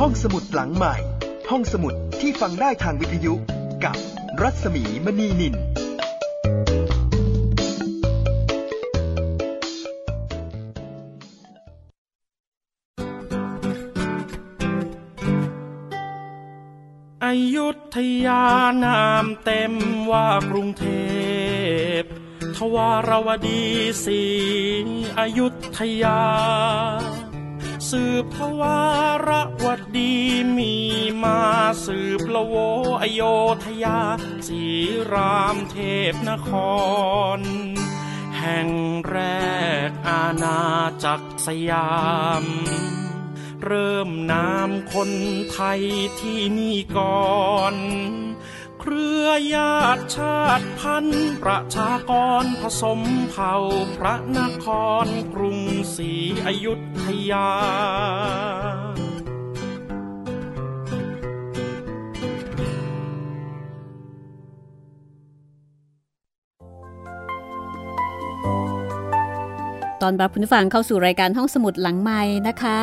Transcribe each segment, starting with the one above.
ห้องสมุดหลังใหม่ ห้องสมุดที่ฟังได้ทางวิทยุกับรัศมีมณีนินอยุธยานามเต็มว่ากรุงเทพ ทวารวดีสีอยุธยา สืบทวารวดีมีมาสืบละโวอโยธยาสีรามเทพนคร แห่งแรกอาณาจักรสยาม เริ่มนามคนไทยที่นี่ก่อนเครือญาติชาติพันธุ์ประชากรผสมเผ่าพระนครกรุงศรีอยุ ธยา ตอนรับคุณผู้ฟังเข้าสู่รายการห้องสมุดหลังไม้นะคะ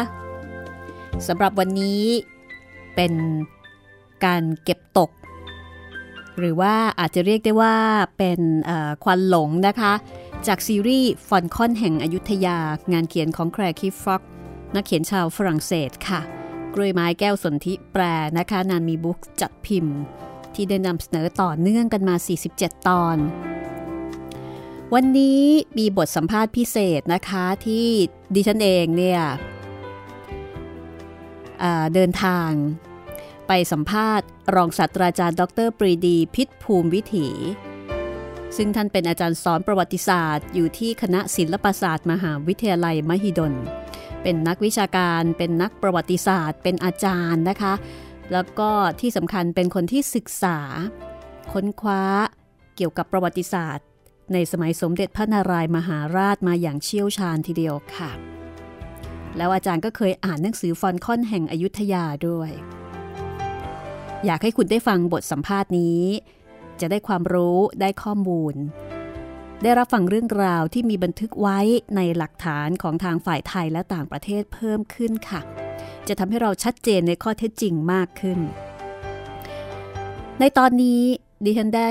สำหรับวันนี้เป็นการเก็บตก หรือว่าอาจจะเรียกได้ว่าเป็นควันหลงนะคะ จากซีรีส์ฟอลคอนแห่งอยุธยางานเขียนของแคลร์คีฟฟ็อกซ์นักเขียนชาวฝรั่งเศสค่ะกล้วยไม้แก้วสนธิแปลนะคะนานมีบุ๊คส์จัดพิมพ์ ที่ได้นำเสนอต่อเนื่องกันมา 47 ตอน วันนี้มีบทสัมภาษณ์พิเศษนะคะที่ดิฉันเองเนี่ยเดินทางไปสัมภาษณ์ รองศาสตราจารย์ ดรปรีดี พิษภูมิวิถี ซึ่งท่านเป็นอาจารย์สอนประวัติศาสตร์ อยู่ที่คณะศิลปศาสตร์ มหาวิทยาลัยมหิดล เป็นนักวิชาการ เป็นนักประวัติศาสตร์ เป็นอาจารย์นะคะ แล้วก็ที่สำคัญเป็นคนที่ศึกษา ค้นคว้าเกี่ยวกับประวัติศาสตร์ ในสมัยสมเด็จพระนารายมหาราชมาอย่างเชี่ยวชาญทีเดียวค่ะ แล้วอาจารย์ก็เคยอ่านหนังสือฟอนคอนแห่งอยุธยาด้วย อยากให้คุณได้ฟังบทสัมภาษณ์นี้ จะได้ความรู้ได้ข้อมูล ได้รับฟังเรื่องราวที่มีบันทึกไว้ในหลักฐานของทางฝ่ายไทยและต่างประเทศเพิ่มขึ้นค่ะ จะทำให้เราชัดเจนในข้อเท็จจริงมากขึ้น ในตอนนี้ดิฉันได้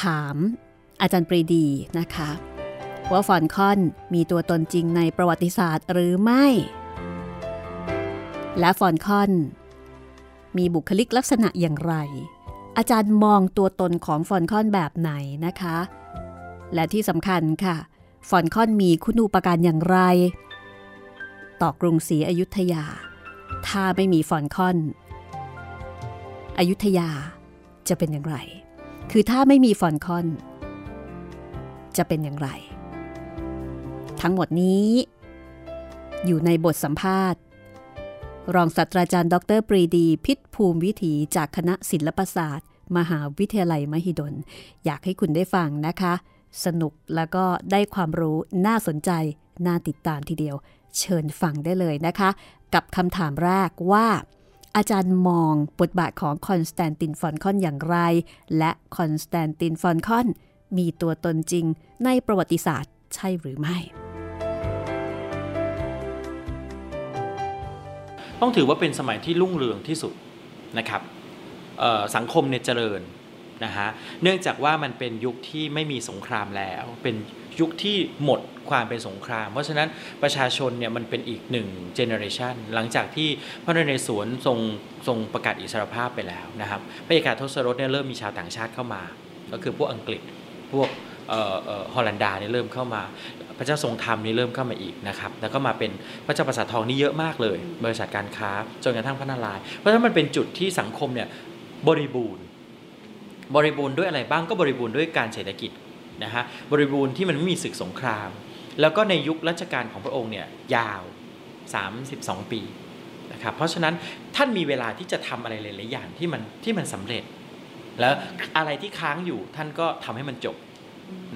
ถามอาจารย์ปรีดีนะคะว่าฟอลคอนมีตัวตนจริงในประวัติศาสตร์หรือไม่ และฟอลคอนมีบุคลิกลักษณะอย่างไร อาจารย์มองตัวตนของฟอลคอนแบบไหนนะคะ และที่สำคัญค่ะ ฟอลคอนมีคุณูปการอย่างไร ต่อกรุงศรีอยุธยา ถ้าไม่มีฟอลคอน อยุธยาจะเป็นอย่างไร คือถ้าไม่มีฟอนคอน จะเป็นอย่างไร ทั้งหมดนี้ อยู่ในบทสัมภาษณ์ รองศาสตราจารย์ ดรปรีดี พิษภูมิวิถีจากคณะศิลปศาสตร์ มหาวิทยาลัยมหิดล อยากให้คุณได้ฟังนะคะ สนุกแล้วก็ได้ความรู้น่าสนใจ น่าติดตามทีเดียว เชิญฟังได้เลยนะคะ กับคำถามแรกว่า อาจารย์มองบทบาทของคอนสแตนตินฟอลคอนอย่างไร และคอนสแตนตินฟอลคอนมีตัวตนจริงในประวัติศาสตร์ใช่หรือไม่ ต้องถือว่าเป็นสมัยที่รุ่งเรืองที่สุดนะครับสังคมเนี่ยเจริญนะฮะเนื่องจากว่ามันเป็นยุคที่ไม่มีสงครามแล้ว เป็นยุคที่หมดความเป็นสงคราม เพราะฉะนั้นประชาชนเนี่ยมันเป็นอีกหนึ่งเจเนอเรชันหลังจากที่พระนเรศวรทรงทรงประกาศอิสรภาพไปแล้วนะครับพระเอกาทศรถเนี่ยเริ่มมีชาวต่างชาติเข้ามา ก็คือพวกอังกฤษพวกฮอลันดาเนี่ยเริ่มเข้ามา ระเจ้าทรงธรรมนี่เริ่มเข้ามาอีกนะครับแล้วก็มาเป็นพระเจ้าประสาททองนี่เยอะมากเลย บริษัทการค้าจนกระทั่งพระนารายณ์เพราะฉะนั้นมันเป็นจุดที่สังคมเนี่ยบริบูรณ์ บริบูรณ์ด้วยอะไรบ้างก็บริบูรณ์ด้วยการเศรษฐกิจนะฮะบริบูรณ์ที่มันไม่มีศึกสงคราม แล้วก็ในยุครัชกาลของพระองค์เนี่ยยาว 32 ปีนะครับเพราะฉะนั้นท่านมีเวลาที่จะทำอะไรหลายๆอย่างที่มันที่มันสำเร็จ แล้วอะไรที่ค้างอยู่ท่านก็ทำให้มันจบ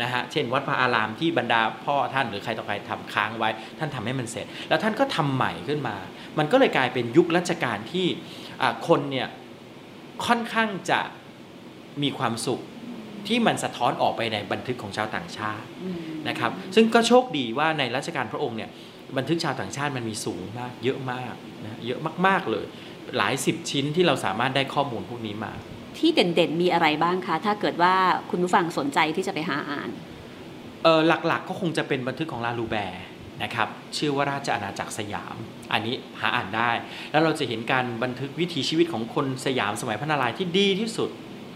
นะฮะเช่น วัดพระอารามที่บรรดาพ่อท่านหรือใครต่อใครทำค้างไว้ ท่านทำให้มันเสร็จ แล้วท่านก็ทำใหม่ขึ้นมา มันก็เลยกลายเป็นยุครัชกาลที่คนเนี่ยค่อนข้างจะมีความสุขที่มันสะท้อนออกไปในบันทึกของชาวต่างชาตินะครับ ซึ่งก็โชคดีว่าในรัชกาลพระองค์เนี่ยบันทึกชาวต่างชาติมันมีสูงมาก เยอะมากนะเยอะมากๆเลย หลายสิบชิ้นที่เราสามารถได้ข้อมูลพวกนี้มา ที่เด่นๆมีอะไรบ้างคะ ถ้าเกิดว่าคุณผู้ฟังสนใจที่จะไปหาอ่านเออหลักๆก็คงจะเป็นบันทึกของลาลูแบร์นะครับชื่อว่าราชอาณาจักรสยาม อันนี้หาอ่านได้ แล้วเราจะเห็นการบันทึกวิถีชีวิตของคนสยามสมัยพระนารายณ์ที่ดีที่สุด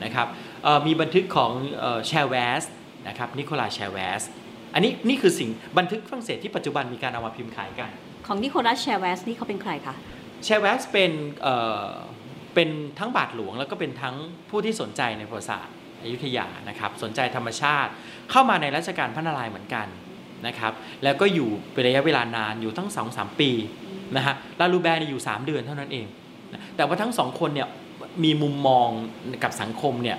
นะครับเอ่อมีบันทึกของแชร์แวสนะครับนิโคลาแชร์แวสอันนี้นี่คือสิ่งบันทึกฝรั่งเศสที่ปัจจุบันมีการเอามาพิมพ์ขายกัน ของนิโคลัสแชร์แวสนี่เขาเป็นใครคะแชร์แวสเป็น เป็นทั้งบาทหลวงแล้วก็เป็นทั้งผู้ที่สนใจในประวัติศาสตร์อยุธยานะครับ สนใจธรรมชาติ เข้ามาในรัชกาลพระนารายณ์เหมือนกันนะครับแล้วก็อยู่เป็นระยะเวลานานอยู่ทั้งสองสามปีนะฮะลาลูแบร์อยู่ 3 เดือนเท่านั้นเอง แต่ว่าทั้งสองคนเนี่ยมีมุมมองกับสังคมเนี่ย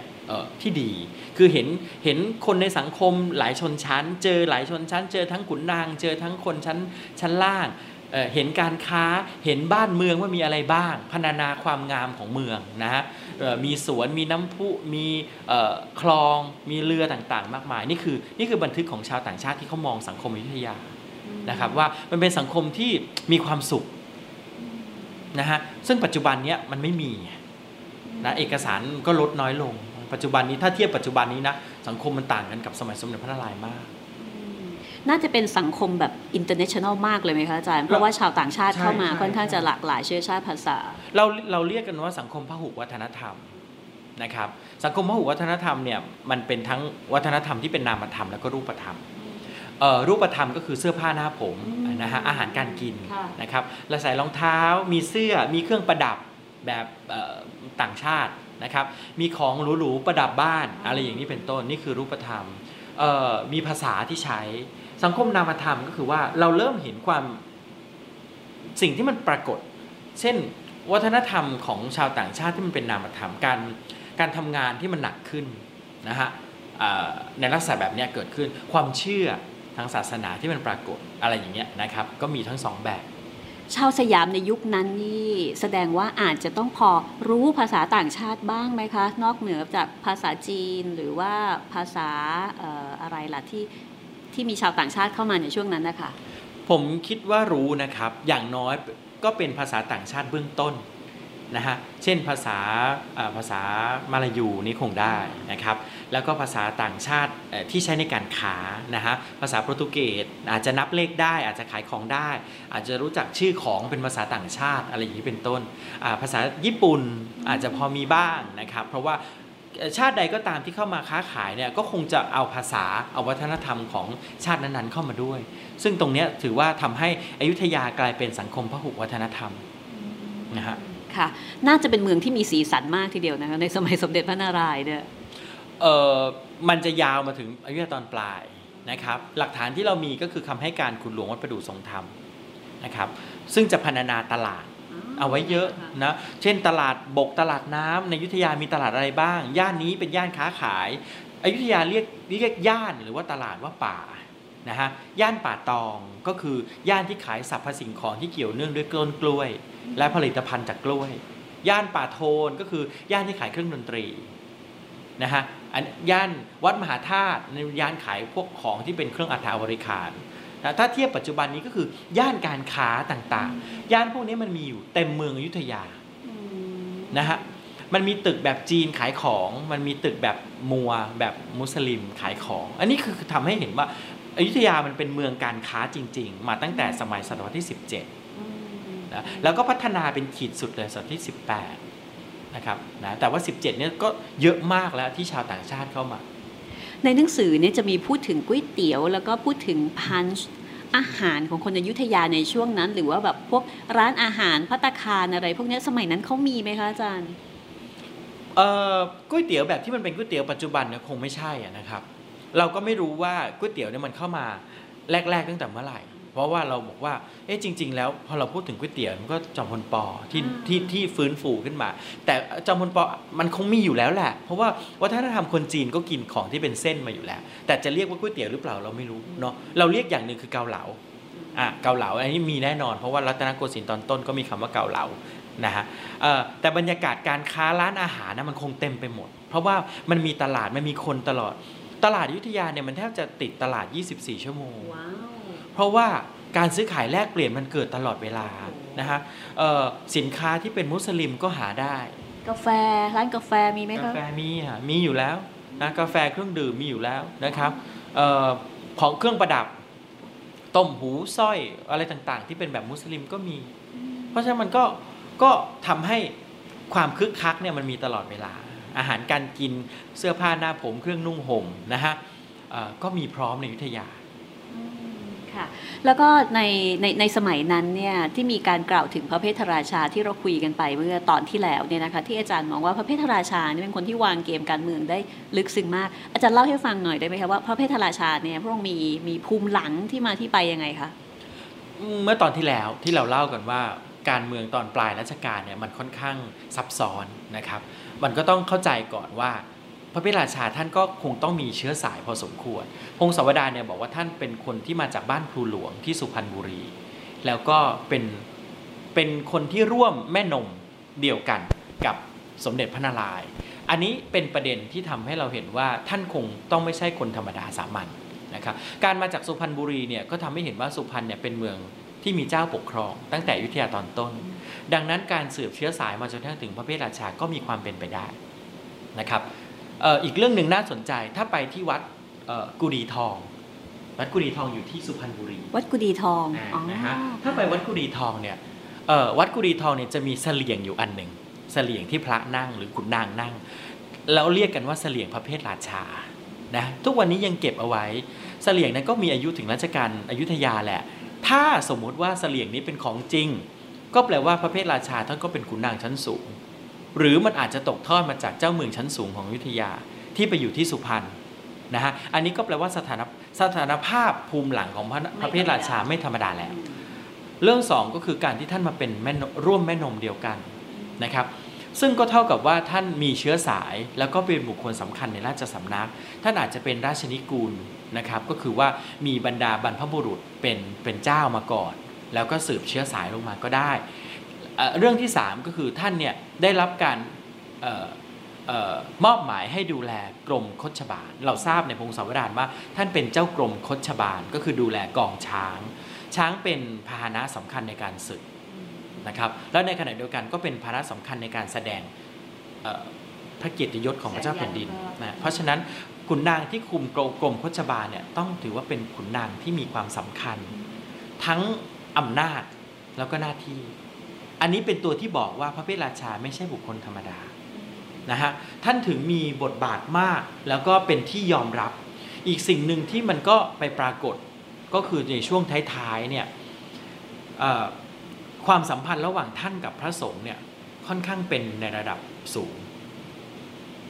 ที่ดี คือเห็นเห็นคนในสังคมหลายชนชั้น เจอหลายชนชั้น เจอทั้งขุนนาง เจอทั้งคนชั้นชั้นล่าง เห็นการค้าเห็นบ้านเมืองว่ามีอะไรบ้างพรรณนาความงามของเมืองนะฮะมีสวนมีน้ำพุมีคลองมีเรือต่างๆ มากมาย นี่คือนี่คือบันทึกของชาวต่างชาติที่เขามองสังคมอยุธยานะครับว่ามันเป็นสังคมที่มีความสุขนะฮะซึ่งปัจจุบันเนี้ยมันไม่มีนะเอกสารก็ลดน้อยลง ปัจจุบันนี้ถ้าเทียบปัจจุบันนี้นะสังคมมันต่างกันกับสมัยสมเด็จพระนารายณ์มาก น่าจะเป็นสังคมแบบ international มากเลยไหมคะอาจารย์ เพราะว่าชาวต่างชาติเข้ามาใช่ใช่ค่อนข้างจะหลากหลายเชื้อชาติภาษา เราเราเรียกกันว่าสังคมพหุวัฒนธรรมนะครับ สังคมพหุวัฒนธรรมเนี่ยมันเป็นทั้งวัฒนธรรมที่เป็นนามธรรมแล้วก็รูปธรรมเอ่อรูปธรรมก็คือเสื้อผ้าหน้าผมอืมนะฮะอาหารการกินค่ะนะครับเราใส่รองเท้ามีเสื้อมีเครื่องประดับแบบเอ่อต่างชาตินะครับ มีของหรูๆประดับบ้าน อะไรอย่างนี้เป็นต้นนี่คือรูปธรรมเอ่อมีภาษาที่ใช้ สังคมนามธรรมก็คือว่าเราเริ่มเห็นความสิ่งที่มันปรากฏ เช่น วัฒนธรรมของชาวต่างชาติที่มันเป็นนามธรรมการการทำงานที่มันหนักขึ้นนะฮะในลักษณะแบบนี้เกิดขึ้นความเชื่อทางศาสนาที่มันปรากฏอะไรอย่างเงี้ยนะครับ ก็มีทั้งสองแบบ ชาวสยามในยุคนั้นนี่แสดงว่าอาจจะต้องพอรู้ภาษาต่างชาติบ้างไหมคะ นอกเหนือจากภาษาจีนหรือว่าภาษาอออะไรล่ะที่ ที่มีชาวต่างชาติเข้ามาในช่วงนั้นนะคะผมคิดว่ารู้นะครับ อย่างน้อยก็เป็นภาษาต่างชาติเบื้องต้นนะฮะ เช่นภาษาภาษามาลายูนี่คงได้นะครับ แล้วก็ภาษาต่างชาติที่ใช้ในการค้านะฮะ ภาษาโปรตุเกสอาจจะนับเลขได้ อาจจะขายของได้ อาจจะรู้จักชื่อของเป็นภาษาต่างชาติอะไรอย่างนี้เป็นต้น ภาษาญี่ปุ่นอาจจะพอมีบ้างนะครับ เพราะว่า ชาติใดก็ตามที่เข้ามาค้าขายเนี่ยก็คงจะเอาภาษาเอาวัฒนธรรมของชาตินั้นๆเข้ามาด้วย ซึ่งตรงเนี้ยถือว่าทำให้อยุธยากลายเป็นสังคมพหุวัฒนธรรมนะฮะค่ะน่าจะเป็นเมืองที่มีสีสันมากทีเดียวนะคะในสมัยสมเด็จพระนารายณ์เนี่ยเออมันจะยาวมาถึงอยุธยาตอนปลายนะครับ หลักฐานที่เรามีก็คือคำให้การคุณหลวงวัดประดู่ทรงธรรมนะครับ ซึ่งจะพรรณนาตลาด เอาไว้เยอะนะเช่นตลาดบกตลาดน้ำในยุทธยามีตลาดอะไรบ้าง ย่านนี้เป็นย่านค้าขายอยุธยาเรียกเรียกย่านหรือว่าตลาดว่าป่านะฮะย่านป่าตองก็คือย่านที่ขายสรรพสิ่งของที่เกี่ยวเนื่องด้วยต้นกล้วย และผลิตภัณฑ์จากกล้วย ย่านป่าโทนก็คือย่านที่ขายเครื่องดนตรีนะฮะอันย่านวัดมหาธาตุในย่านขายพวกของที่เป็นเครื่องอัฐบริคาร นะถ้าเทียบปัจจุบันนี้ก็คือย่านการค้าต่างๆ ย่านพวกนี้มันมีอยู่เต็มเมืองอยุธยานะฮะมันมีตึกแบบจีนขายของ มันมีตึกแบบมัวแบบมุสลิมขายของ อันนี้คือทำให้เห็นว่าอยุธยามันเป็นเมืองการค้าจริง ๆ มาตั้งแต่สมัยศตวรรษที่ 17นะแล้วก็พัฒนาเป็นขีดสุดเลยศตวรรษที่ 18นะครับนะแต่ว่า 17เนี่ยก็เยอะมากแล้วที่ชาวต่างชาติเข้ามา ในหนังสือเนี่ยจะมีพูดถึงก๋วยเตี๋ยว แล้วก็พูดถึงพันช์อาหารของคนอยุธยาในช่วงนั้น หรือว่าแบบพวกร้านอาหารพัตคารอะไร พวกนี้สมัยนั้นเขามีไหมคะอาจารย์เอ่อก๋วยเตี๋ยวแบบที่มันเป็นก๋วยเตี๋ยวปัจจุบันเนี่ยคงไม่ใช่นะครับ เราก็ไม่รู้ว่าก๋วยเตี๋ยวเนี่ยมันเข้ามาแรก ๆ ตั้งแต่เมื่อไหร่ เพราะว่าเราบอกว่า เอ๊ะจริง ๆ แล้วพอเราพูดถึงก๋วยเตี๋ยวมันก็จอมพลปอที่อ่าที่ที่ฟื้นฟูขึ้นมา แต่จอมพลปอมันคงมีอยู่แล้วแหละ เพราะว่าวัฒนธรรมคนจีนก็กินของที่เป็นเส้นมาอยู่แล้ว แต่จะเรียกว่าก๋วยเตี๋ยวหรือเปล่าเราไม่รู้เนาะเราเรียกอย่างหนึ่งคือเกาเหลาอะเกาเหลาอันนี้มีแน่นอนเพราะว่ารัตนโกสินทร์ตอนต้นก็มีคำว่าเกาเหลานะฮะเอ่อแต่บรรยากาศการค้าร้านอาหารนะมันคงเต็มไปหมด เพราะว่ามันมีตลาดมันมีคนตลอด ตลาดอยุธยาเนี่ยมันแทบจะติดตลาด 24 ชั่วโมงว้าว เพราะว่าการซื้อขายแลกเปลี่ยนมันเกิดตลอดเวลานะฮะเอ่อสินค้าที่เป็นมุสลิมก็หาได้ กาแฟร้านกาแฟมีไหมกาคะแฟมีอะมีอยู่แล้วนะกาแฟเครื่องดื่มมีอยู่แล้วนะครับเออของเครื่องประดับต้มหูสร้อยอะไรต่างๆ ที่เป็นแบบมุสลิมก็มี เพราะฉะนั้นมันก็ก็ทำให้ความคึกคักเนี่ยมันมีตลอดเวลา อาหารการกินเสื้อผ้าหน้าผมเครื่องนุ่งห่มนะฮะเอ่อก็มีพร้อมในอยุธยาอืม ค่ะ แล้วก็ในในในสมัยนั้นเนี่ยที่มีการกล่าวถึงพระเพทราชาที่เราคุยกันไปเมื่อตอนที่แล้วเนี่ยนะคะที่อาจารย์มองว่าพระเพทราชาเนี่ยเป็นคนที่วางเกมการเมืองได้ลึกซึ้งมาก อาจารย์เล่าให้ฟังหน่อยได้ไหมคะว่าพระเพทราชาเนี่ยพระองค์มีมีภูมิหลังที่มาที่ไปยังไงคะเมื่อตอนที่แล้วที่เราเล่ากันว่าการเมืองตอนปลายรัชกาลเนี่ยมันค่อนข้างซับซ้อนนะครับ มันก็ต้องเข้าใจก่อนว่า พระพิราชาท่านก็คงต้องมีเชื้อสายพอสมควร พงศาวดารเนี่ยบอกว่าท่านเป็นคนที่มาจากบ้านครูหลวงที่สุพรรณบุรี แล้วก็เป็นเป็นคนที่ร่วมแม่นมเดียวกันกับสมเด็จพระนารายณ์ อันนี้เป็นประเด็นที่ทำให้เราเห็นว่าท่านคงต้องไม่ใช่คนธรรมดาสามัญนะครับ การมาจากสุพรรณบุรีเนี่ยก็ทำให้เห็นว่าสุพรรณเนี่ยเป็นเมืองที่มีเจ้าปกครอง ตั้งแต่ยุทธยาตอนต้น ดังนั้นการสืบเชื้อสายมาจนถึงพระเพทราชาก็มีความเป็นไปได้นะครับ อ่ออีกเรื่องหนึ่งน่าสนใจถ้าไปที่วัดเอ่อกุดีทอง วัดกุดีทองอยู่ที่สุพรรณบุรี วัดกุดีทองอ่าอ๋อนะฮะถ้าไปวัดกุดีทองเนี่ยเอ่อวัดกุดีทองเนี่ยจะมีเสลี่ยงอยู่อันหนึ่งเสลี่ยงที่พระนั่งหรือขุนนางนั่ง แล้วเรียกกันว่าเสลี่ยงพระเพทราชานะทุกวันนี้ยังเก็บเอาไว้เสลี่ยงนั้นก็มีอายุถึงรัชกาลอยุธยาแหละ ถ้าสมมุติว่าเสลี่ยงนี้เป็นของจริง ก็แปลว่าพระเพทราชาท่านก็เป็นขุนนางชั้นสูง หรือมันอาจจะตกทอดมาจากเจ้าเมืองชั้นสูงของอยุธยาที่ไปอยู่ที่สุพรรณนะฮะอันนี้ก็แปลว่าสถานสถานภาพภูมิหลังของพระพระเพทราชาไม่ธรรมดาแล้ว เรื่องสองก็คือการที่ท่านมาเป็นแม่นร่วมแม่นมเดียวกันนะครับซึ่งก็เท่ากับว่าท่านมีเชื้อสาย แล้วก็เป็นบุคคลสำคัญในราชสำนัก ท่านอาจจะเป็นราชนิกูลนะครับก็คือว่ามีบรรดาบรรพบุรุษเป็นเป็นเจ้ามาก่อน แล้วก็สืบเชื้อสายลงมาก็ได้ เอ่อเรื่องที่ 3 ก็คือท่านเนี่ยได้รับการเอ่อเอ่อมอบหมายให้ดูแลกรมคชบาล เราทราบในพงศาวดารว่า ท่านเป็นเจ้ากรมคชบาล ก็คือดูแลกองช้าง ช้างเป็นพาหนะสำคัญในการศึกนะครับแล้วในขณะเดียวกันก็เป็นพาหนะสำคัญในการแสดงเอ่อพระเกียรติยศของพระเจ้าแผ่นดินนะเพราะฉะนั้นขุนนางที่คุมกรมคชบาลเนี่ยต้องถือว่าเป็นขุนนางที่มีความสำคัญ ทั้งอำนาจแล้วก็หน้าที่ อันนี้เป็นตัวที่บอกว่าพระเพทราชาไม่ใช่บุคคลธรรมดานะฮะท่านถึงมีบทบาทมากแล้วก็เป็นที่ยอมรับ อีกสิ่งหนึ่งที่มันก็ไปปรากฏก็คือในช่วงท้ายๆเนี่ยความสัมพันธ์ระหว่างท่านกับพระสงฆ์เนี่ยค่อนข้างเป็นในระดับสูง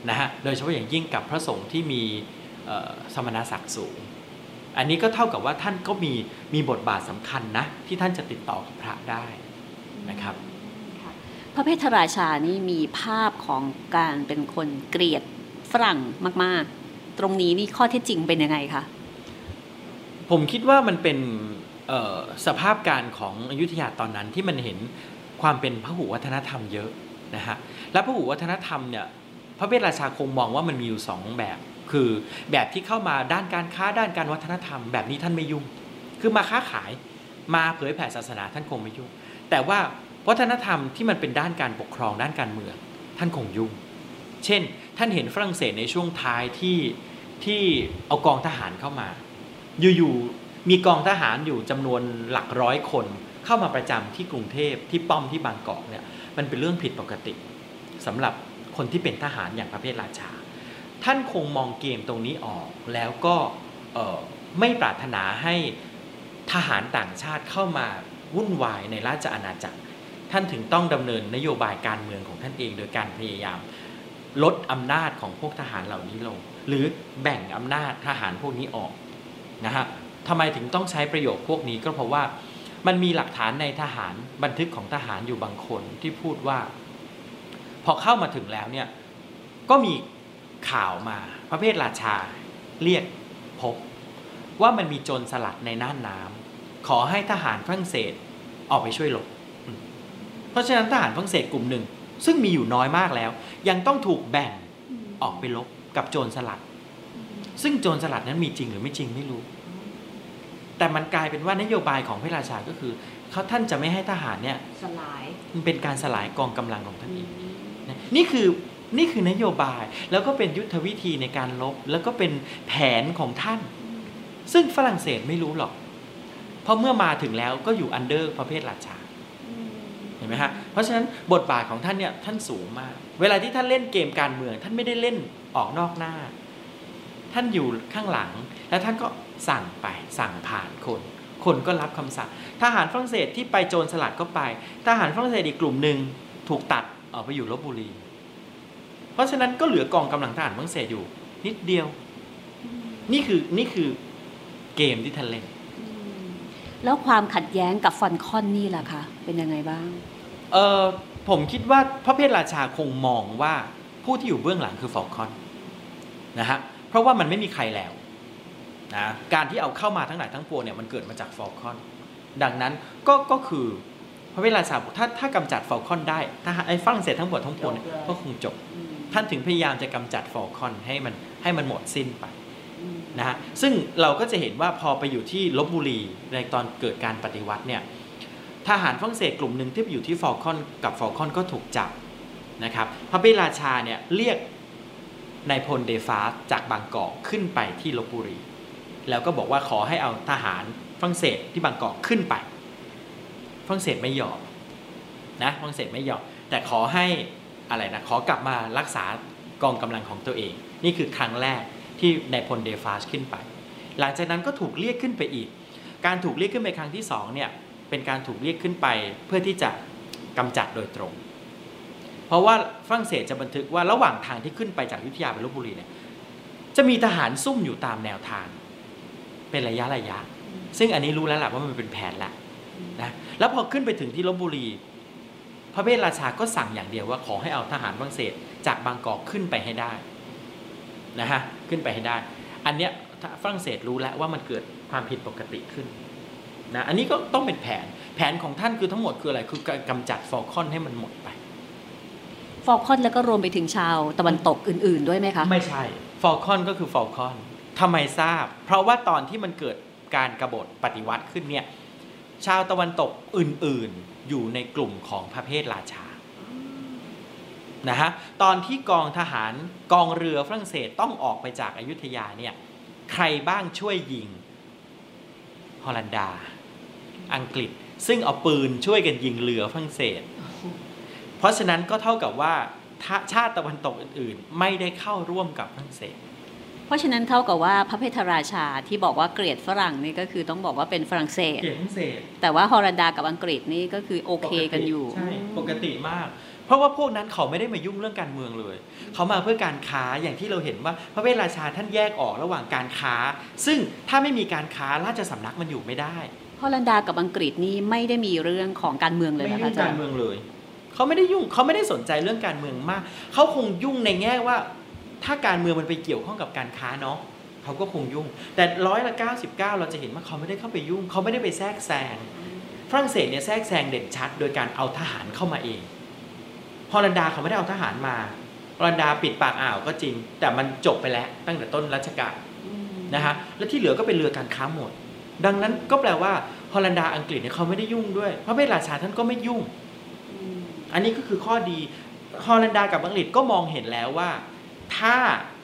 นะฮะโดยเฉพาะอย่างยิ่งกับพระสงฆ์ที่มีสมณศักดิ์สูง อันนี้ก็เท่ากับว่าท่านก็มีมีบทบาทสำคัญนะที่ท่านจะติดต่อกับพระได้ นะครับค่ะพระเพทราชานี่มีภาพของการเป็นคนเกลียดฝรั่งมาก ๆ ตรงนี้นี่ข้อเท็จจริงเป็นยังไงคะผมคิดว่ามันเป็นเอ่อสภาพการของอยุธยาตอนนั้นที่มันเห็นความเป็นพหุวัฒนธรรมเยอะนะฮะและพหุวัฒนธรรมเนี่ยพระเวทราชาคงมองว่ามันมีอยู่สองแบบ คือแบบที่เข้ามาด้านการค้าด้านการวัฒนธรรม แบบนี้ท่านไม่ยุ่ง คือมาค้าขายมาเผยแผ่ศาสนาท่านคงไม่ยุ่ง แต่ว่าวัฒนธรรมที่มันเป็นด้านการปกครองด้านการเมือง ท่านคงยุ่ง เช่น ท่านเห็นฝรั่งเศสในช่วงท้ายที่ที่เอากองทหารเข้ามา อยู่ๆมีกองทหารอยู่จำนวนหลักร้อยคน เข้ามาประจำที่กรุงเทพที่ป้อมที่บางกอกเนี่ยมันเป็นเรื่องผิดปกติสำหรับคนที่เป็นทหารอย่างพระเพทราชา ท่านคงมองเกมตรงนี้ออกแล้วก็ไม่ปรารถนาให้ทหารต่างชาติเข้ามา วุ่นวายในราชอาณาจักร ท่านถึงต้องดำเนินนโยบายการเมืองของท่านเอง โดยการพยายาม ลดอำนาจของพวกทหารเหล่านี้ลง หรือแบ่งอำนาจทหารพวกนี้ออกนะฮะทำไมถึงต้องใช้ประโยคพวกนี้ก็เพราะว่ามันมีหลักฐานในทหารบันทึกของทหารอยู่บางคนที่พูดว่า พอเข้ามาถึงแล้วเนี่ยก็มีข่าวมาพระเพทราชาเรียกพบ ว่ามันมีโจรสลัดในน่านน้ำ ขอให้ทหารฝรั่งเศสออกไปช่วยรบอืมเพราะฉะนั้นทหารฝรั่งเศสกลุ่มหนึ่ง ซึ่งมีอยู่น้อยมากแล้ว ยังต้องถูกแบ่งออกไปรบกับโจรสลัด ซึ่งโจรสลัดนั้นมีจริงหรือไม่จริงไม่รู้ แต่มันกลายเป็นว่านโยบายของพระราชาก็คือเขาท่านจะไม่ให้ทหารเนี่ยสลายมันเป็นการสลายกองกำลังของท่านเองนะนี่คือนี่คือนโยบายแล้วก็เป็นยุทธวิธีในการรบ แล้วก็เป็นแผนของท่าน ซึ่งฝรั่งเศสไม่รู้หรอก เพราะเมื่อมาถึงแล้วก็อยู่ under พระเพทราชาเห็นไหมฮะเพราะฉะนั้นบทบาทของท่านเนี่ยท่านสูงมาก เวลาที่ท่านเล่นเกมการเมือง ท่านไม่ได้เล่นออกนอกหน้า ท่านอยู่ข้างหลัง แล้วท่านก็สั่งไปสั่งผ่านคนคนก็รับคำสั่งทหารฝรั่งเศสที่ไปโจรสลัดก็ไปทหารฝรั่งเศสอีกกลุ่มหนึ่งถูกตัดออกไปอยู่ลบบุรี เพราะฉะนั้นก็เหลือกองกำลังทหารฝรั่งเศสอยู่ นิดเดียว นี่คือนี่คือเกมที่ท่านเล่น แล้วความขัดแย้งกับฟอลคอนนี่ล่ะคะ เป็นยังไงบ้าง เออผมคิดว่าพระเพทราชาคงมองว่าผู้ที่อยู่เบื้องหลังคือฟอลคอนนะฮะเพราะว่ามันไม่มีใครแล้วนะการที่เอาเข้ามาทั้งหลายทั้งปวงเนี่ยมันเกิดมาจากฟอลคอน ดังนั้นก็ก็คือพระเพทราชาถ้าถ้ากำจัดฟอลคอนได้ ถ้าไอ้ฝรั่งเศสทั้งหมดทั้งปวงเนี่ยก็คงจบ ท่านถึงพยายามจะกำจัดฟอลคอนให้มันให้มันหมดสิ้นไป นะฮะซึ่งเราก็จะเห็นว่าพอไปอยู่ที่ลพบุรีในตอนเกิดการปฏิวัติเนี่ยทหารฝรั่งเศสกลุ่มหนึ่งที่ไปอยู่ที่ฟอลคอนกับฟอลคอนก็ถูกจับนะครับพระเพทราชาเนี่ยเรียกนายพลเดฟาร์จจากบางกอกขึ้นไปที่ลพบุรี แล้วก็บอกว่าขอให้เอาทหารฝรั่งเศสที่บางกอกขึ้นไปฝรั่งเศสไม่ยอมนะฝรั่งเศสไม่ยอมแต่ขอให้อะไรนะขอกลับมารักษากองกำลังของตัวเอง นี่คือครั้งแรก ที่ในพลเดฟาสขึ้นไป หลังจากนั้นก็ถูกเรียกขึ้นไปอีก การถูกเรียกขึ้นไปครั้งที่สองเนี่ยเป็นการถูกเรียกขึ้นไปเพื่อที่จะกำจัดโดยตรง เพราะว่าฝรั่งเศสจะบันทึกว่าระหว่างทางที่ขึ้นไปจากยุธยาไปลบบุรีเนี่ยจะมีทหารซุ่มอยู่ตามแนวทาง เป็นระยะระยะ ซึ่งอันนี้รู้แล้วแหละว่ามันเป็นแผนละนะแล้วพอขึ้นไปถึงที่ลบบุรี พระเพทราชาก็สั่งอย่างเดียวว่าขอให้เอาทหารฝรั่งเศสจากบางกอกขึ้นไปให้ได้ นะฮะขึ้นไปให้ได้ อันเนี้ยฝรั่งเศสรู้แล้วว่ามันเกิดความผิดปกติขึ้นนะอันนี้ก็ต้องเป็นแผนแผนของท่านคือทั้งหมดคืออะไรคือการกำจัดฟอลคอนให้มันหมดไปฟอลคอนแล้วก็รวมไปถึงชาวตะวันตกอื่น ๆ ด้วยไหมคะไม่ใช่ฟอลคอนก็คือฟอลคอนทำไมทราบ เพราะว่าตอนที่มันเกิดการกรบฏปฏิวัติขึ้นเนี่ยชาวตะวันตกอื่น ๆ อยู่ในกลุ่มของพระเพทราชา นะฮะตอนที่กองทหารกองเรือฝรั่งเศสต้องออกไปจากอายุทยาเนี่ยใครบ้างช่วยยิงฮอลันดา อังกฤษซึ่งเอาปืนช่วยกันยิงเรือฝรั่งเศส เพราะฉะนั้นก็เท่ากับว่าถ้าชาติตะวันตกอื่นๆ ไม่ได้เข้าร่วมกับฝรั่งเศส เพราะฉะนั้นเท่ากับว่าพระเพทราชาที่บอกว่าเกลียดฝรั่งนี่ก็คือต้องบอกว่าเป็นฝรั่งเศส เกลียดฝรั่งเศส แต่ว่าฮอลันดากับอังกฤษนี่ก็คือโอเคกันอยู่ ใช่ ปกติมากเพ ราะว่าพวกนั้นเขาไม่ได้มายุ่งเรื่องการเมืองเลย เขามาเพื่อการค้าอย่างที่เราเห็นว่า พระเวทราชาท่านแยกออกระหว่างการค้า ซึ่งถ้าไม่มีการค้าราชสำนักมันอยู่ไม่ได้ฮอลันดากับอังกฤษนี่ไม่ได้มีเรื่องของการเมืองเลยไม่นะคะยุ่งอาจาการรย์เมืองเลย เขาไม่ได้ยุ่งเขาไม่ได้สนใจเรื่องการเมืองมาก เขาคงยุ่งในแง่ว่า ถ้าการเมืองมันไปเกี่ยวข้องกับการค้าเนาะเขาก็คงยุ่ง แต่ร้อยละ99 เราจะเห็นว่าเขาไม่ได้เข้าไปยุ่ง เขาไม่ได้ไปแทรกแซงฝรั่งเศสเนี่ยแทรกแซงเด่นชัด โดยการเอาทหารเข้ามาเอง ฮอลันดาเขาไม่ได้เอาทหารมาฮอลันดาปิดปากอ่าวก็จริง แต่มันจบไปแล้วตั้งแต่ต้นรัชกาลนะฮะและที่เหลือก็เป็นเรือการค้าหมด ดังนั้นก็แปลว่าฮอลันดาอังกฤษเนี่ยเขาไม่ได้ยุ่งด้วย พระเวทราชาท่านก็ไม่ยุ่ง อันนี้ก็คือข้อดีฮอลันดากับอังกฤษก็มองเห็นแล้วว่า ถ้า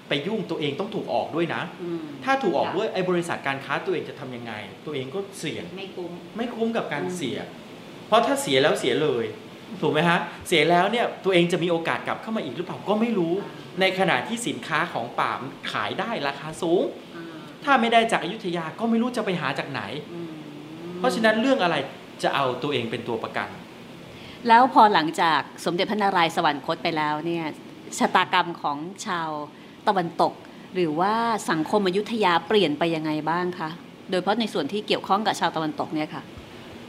ไปยุ่งตัวเองต้องถูกออกด้วยนะอืมถ้าถูกออกด้วยไอ้บริษัทการค้าตัวเองจะทำยังไง ตัวเองก็เสี่ยงไม่คุ้มไม่คุ้มกับการอืมเสีย เพราะถ้าเสียแล้วเสียเลย ถูกไหมฮะเสียแล้วเนี่ยตัวเองจะมีโอกาสกลับเข้ามาอีกหรือเปล่าก็ไม่รู้ ในขณะที่สินค้าของป่ามขายได้ราคาสูง ถ้าไม่ได้จากอยุธยาก็ไม่รู้จะไปหาจากไหน เพราะฉะนั้นเรื่องอะไรจะเอาตัวเองเป็นตัวประกัน แล้วพอหลังจากสมเด็จพระนารายณ์สวรรคตไปแล้วเนี่ยชะตากรรมของชาวตะวันตก หรือว่าสังคมอยุธยาเปลี่ยนไปยังไงบ้างคะโดยเฉพาะในส่วนที่เกี่ยวข้องกับชาวตะวันตกเนี่ยค่ะ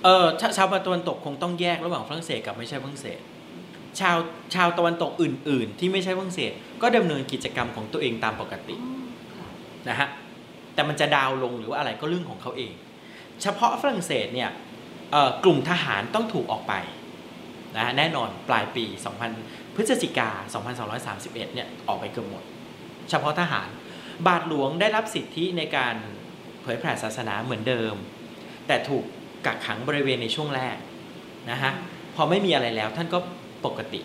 เออชาชาวตะวันตกคงต้องแยกระหว่างฝรั่งเศสกับไม่ใช่ฝรั่งเศส ชาวชาวตะวันตกอื่น ๆ ที่ไม่ใช่ฝรั่งเศส ก็ดำเนินกิจกรรมของตัวเองตามปกตินะฮะแต่มันจะดาวน์ลงหรือว่าอะไรก็เรื่องของเขาเอง เฉพาะฝรั่งเศสเนี่ยเอ่อกลุ่มทหารต้องถูกออกไปนะฮะแน่นอนปลายปี 2000 พฤศจิกา 2231 เนี่ยออกไปเกือบหมด เฉพาะทหารบาทหลวงได้รับสิทธิในการเผยแผ่ศาสนาเหมือนเดิม แต่ถูก กักขังบริเวณในช่วงแรกนะฮะพอไม่มีอะไรแล้วท่านก็ปกติ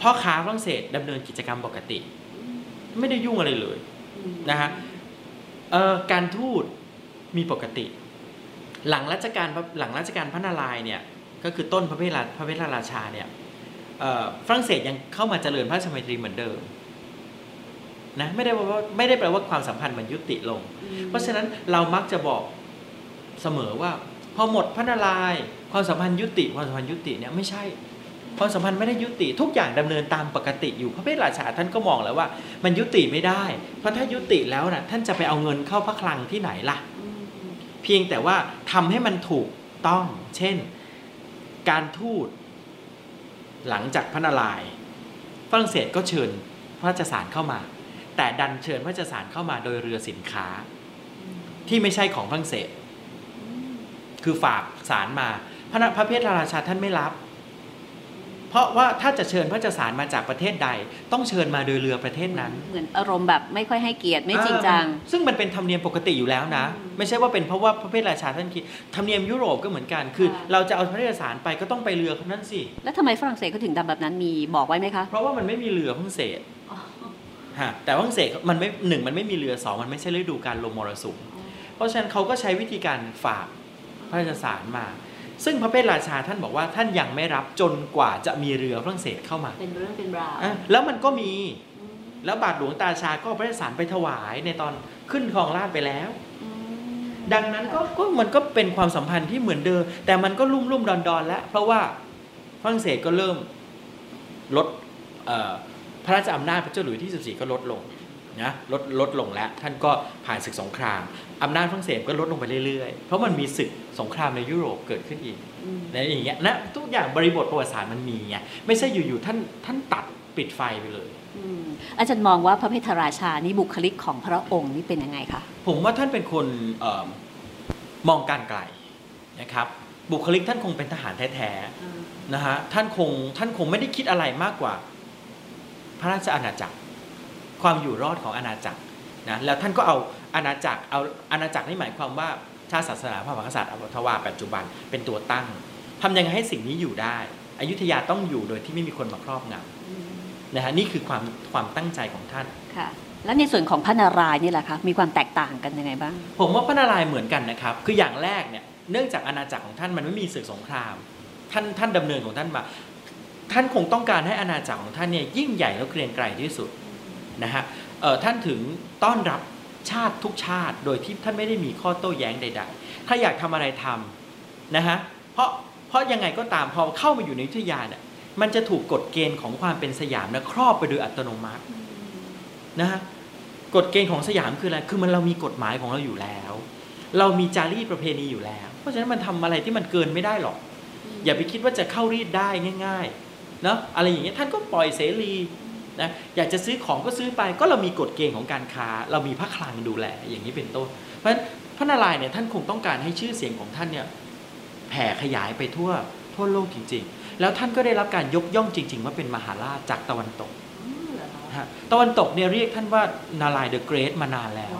พ่อค้าฝรั่งเศสดำเนินกิจกรรมปกติ ไม่ได้ยุ่งอะไรเลยนะฮะเอ่อการทูตมีปกติ หลังรัชกาลหลังรัชกาลพระนารายณ์เนี่ยก็คือต้นพระเพทราพระเพทรราชาเนี่ยฝรั่งเศสยังเข้ามาเจริญพระราชมัยตรีเหมือนเดิมนะไม่ได้ว่าไม่ได้แปลว่าความสัมพันธ์มันยุติลง เพราะฉะนั้นเรามักจะบอกเสมอว่า พอหมดพระนารายความสัมพันธ์ยุติความสัมพันธ์ยุติเนี่ยไม่ใช่ความสัมพันธ์ไม่ได้ยุติทุกอย่างดำเนินตามปกติอยู่พระเพทราชาท่านก็มองแล้วว่า มันยุติไม่ได้ เพราะถ้ายุติแล้วนะท่านจะไปเอาเงินเข้าพระคลังที่ไหนล่ะ เพียงแต่ว่าทำให้มันถูกต้อง เช่น การทูตหลังจากพระนารายฝรั่งเศสก็เชิญพระราชสารเข้ามา แต่ดันเชิญพระราชสารเข้ามาโดยเรือสินค้า ที่ไม่ใช่ของฝรั่งเศส คือฝากสารมา พระนพระเพทราชาท่านไม่รับ เพราะว่าถ้าจะเชิญพระราชสารมาจากประเทศใด ต้องเชิญมาโดยเรือประเทศนั้น เหมือนอารมณ์แบบไม่ค่อยให้เกียรติไม่จริงจังอ่าซึ่งมันเป็นธรรมเนียมปกติอยู่แล้วนะอืมไม่ใช่ว่าเป็นเพราะว่าพระเพทราชาท่านคิดธรรมเนียมยุโรปก็เหมือนกัน คือค่ะเราจะเอาพระราชสารไปก็ต้องไปเรือคนนั้นสิ แล้วทำไมฝรั่งเศสเขาถึงทำแบบนั้นมีบอกไว้ไหมคะ เพราะว่ามันไม่มีเรือฝรั่งเศสฮะแต่ฝรั่งเศสมันไม่หนึ่งมันไม่มีเรือสองมันไม่ใช่ฤดูการลมมรสุมเพราะฉะนั้นเขาก็ใช้วิธีการฝาก พระราชสารมา ซึ่งพระเพทราชาท่านบอกว่าท่านยังไม่รับจนกว่าจะมีเรือฝรั่งเศสเข้ามา เป็นเรื่องเป็นราวอะแล้วมันก็มี แล้วบาทหลวงตาชาก็เอาพระราชสารไปถวายในตอนขึ้นครองราชย์ไปแล้ว ดังนั้นก็ก็มันก็เป็นความสัมพันธ์ที่เหมือนเดิม แต่มันก็ลุ่มลุ่มดอนดอนแล้ว เพราะว่าฝรั่งเศสก็เริ่มลดเอ่อพระราชอำนาจพระเจ้าหลุยส์ที่ 14 ก็ลดลง นะลดลดลงแล้ว ท่านก็ผ่านศึกสงครามอำนาจฝรั่งเศสก็ลดลงไปเรื่อยๆ เพราะมันมีศึกสงครามในยุโรปเกิดขึ้นอีกในอย่างเงี้ยนะทุกอย่างบริบทประวัติศาสตร์มันมีไงไม่ใช่อยู่ๆท่านท่านตัดปิดไฟไปเลยอืมอาจารย์มองว่าพระเพทราชานี่บุคลิกของพระองค์นี่เป็นยังไงคะผมว่าท่านเป็นคนเออมองการไกลนะครับบุคลิกท่านคงเป็นทหารแท้ๆนะฮะท่านคงท่านคงไม่ได้คิดอะไรมากกว่า พระราชอาณาจักร ความอยู่รอดของอาณาจักรนะแล้วท่านก็เอาอาณาจักรเอาอาณาจักรนี่หมายความว่าชาติศาสนาพระมหากษัตริย์อวทวาปัจจุบันเป็นตัวตั้งทำยังไงให้สิ่งนี้อยู่ได้อยุธยาต้องอยู่โดยที่ไม่มีคนมาครอบงำนะฮะนี่คือความความตั้งใจของท่านค่ะแล้วในส่วนของพระนารายณ์นี่แหละคะมีความแตกต่างกันยังไงบ้าง ผมว่าพระนารายณ์เหมือนกันนะครับ คืออย่างแรกเนี่ยเนื่องจากอาณาจักรของท่านมันไม่มีศึกสงคราม ท่านท่านดำเนินของท่านมา ท่านคงต้องการให้อาณาจักรของท่านเนี่ยยิ่งใหญ่แล้วเกรียงไกรที่สุด นะฮะเอ่อท่านถึงต้อนรับชาติทุกชาติโดยที่ท่านไม่ได้มีข้อโต้แย้งใด ๆ ถ้าอยากทำอะไรทำนะฮะเพราะเพราะยังไงก็ตามพอเข้ามาอยู่ในอยุยาเนี่ยมันจะถูกกฎเกณฑ์ของความเป็นสยามนะครอบไปโดยอัตโนมัตินะฮะกฎเกณฑ์ของสยามคืออะไรคือมันเรามีกฎหมายของเราอยู่แล้ว เรามีจารีตประเพณีอยู่แล้ว เพราะฉะนั้นมันทำอะไรที่มันเกินไม่ได้หรอก อย่าไปคิดว่าจะเข้ารีดได้ง่ายๆเนาะอะไรอย่างเงี้ยท่านก็ปล่อยเสรี นะอยากจะซื้อของก็ซื้อไปก็เรามีกฎเกณฑ์ของการค้า เรามีพระคลังดูแลอย่างนี้เป็นต้น เพราะฉะนั้นพระนารายณ์เนี่ยท่านคงต้องการให้ชื่อเสียงของท่านเนี่ยแผ่ขยายไปทั่วทั่วโลกจริง ๆ แล้วท่านก็ได้รับการยกย่องจริง ๆ ว่าเป็นมหาราชจากตะวันตกฮะตะวันตกเนี่ยเรียกท่านว่านารายเดอะเกรทมานานแล้ว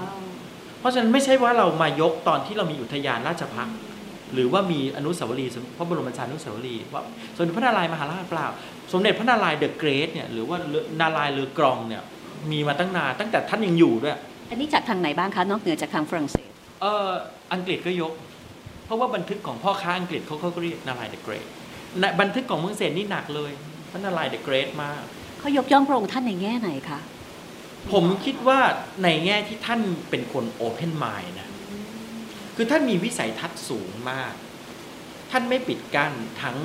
เพราะฉะนั้นไม่ใช่ว่าเรามายกตอนที่เรามีอุทยานราชพักษ์หรือว่ามีอนุสาวรีย์พระบรมราชานุสาวรีย์ว่าสมเด็จพระนารายณ์มหาราชเปล่า สมเด็จพระนารายณ์เดอะเกรทเนี่ยหรือว่านารายณ์เรือกรองเนี่ยมีมาตั้งนานตั้งแต่ท่านยังอยู่ด้วย อันนี้จากทางไหนบ้างคะ นอกเหนือจากทางฝรั่งเศสเอออังกฤษก็ยก เพราะว่าบันทึกของพ่อค้าอังกฤษเขาเขาก็เรียกนารายณ์เดอะเกรทบันทึกของเมืองเซนนี่หนักเลยพระนารายณ์เดอะเกรทมากเขายกย่องพระองค์ท่านในแง่ไหนคะผมคิดว่าในแง่ที่ท่านเป็นคนโอเพน i ม d นะคือท่านมีวิสัยทัศน์สูงมาก ท่านไม่ปิดกั้นทั้ง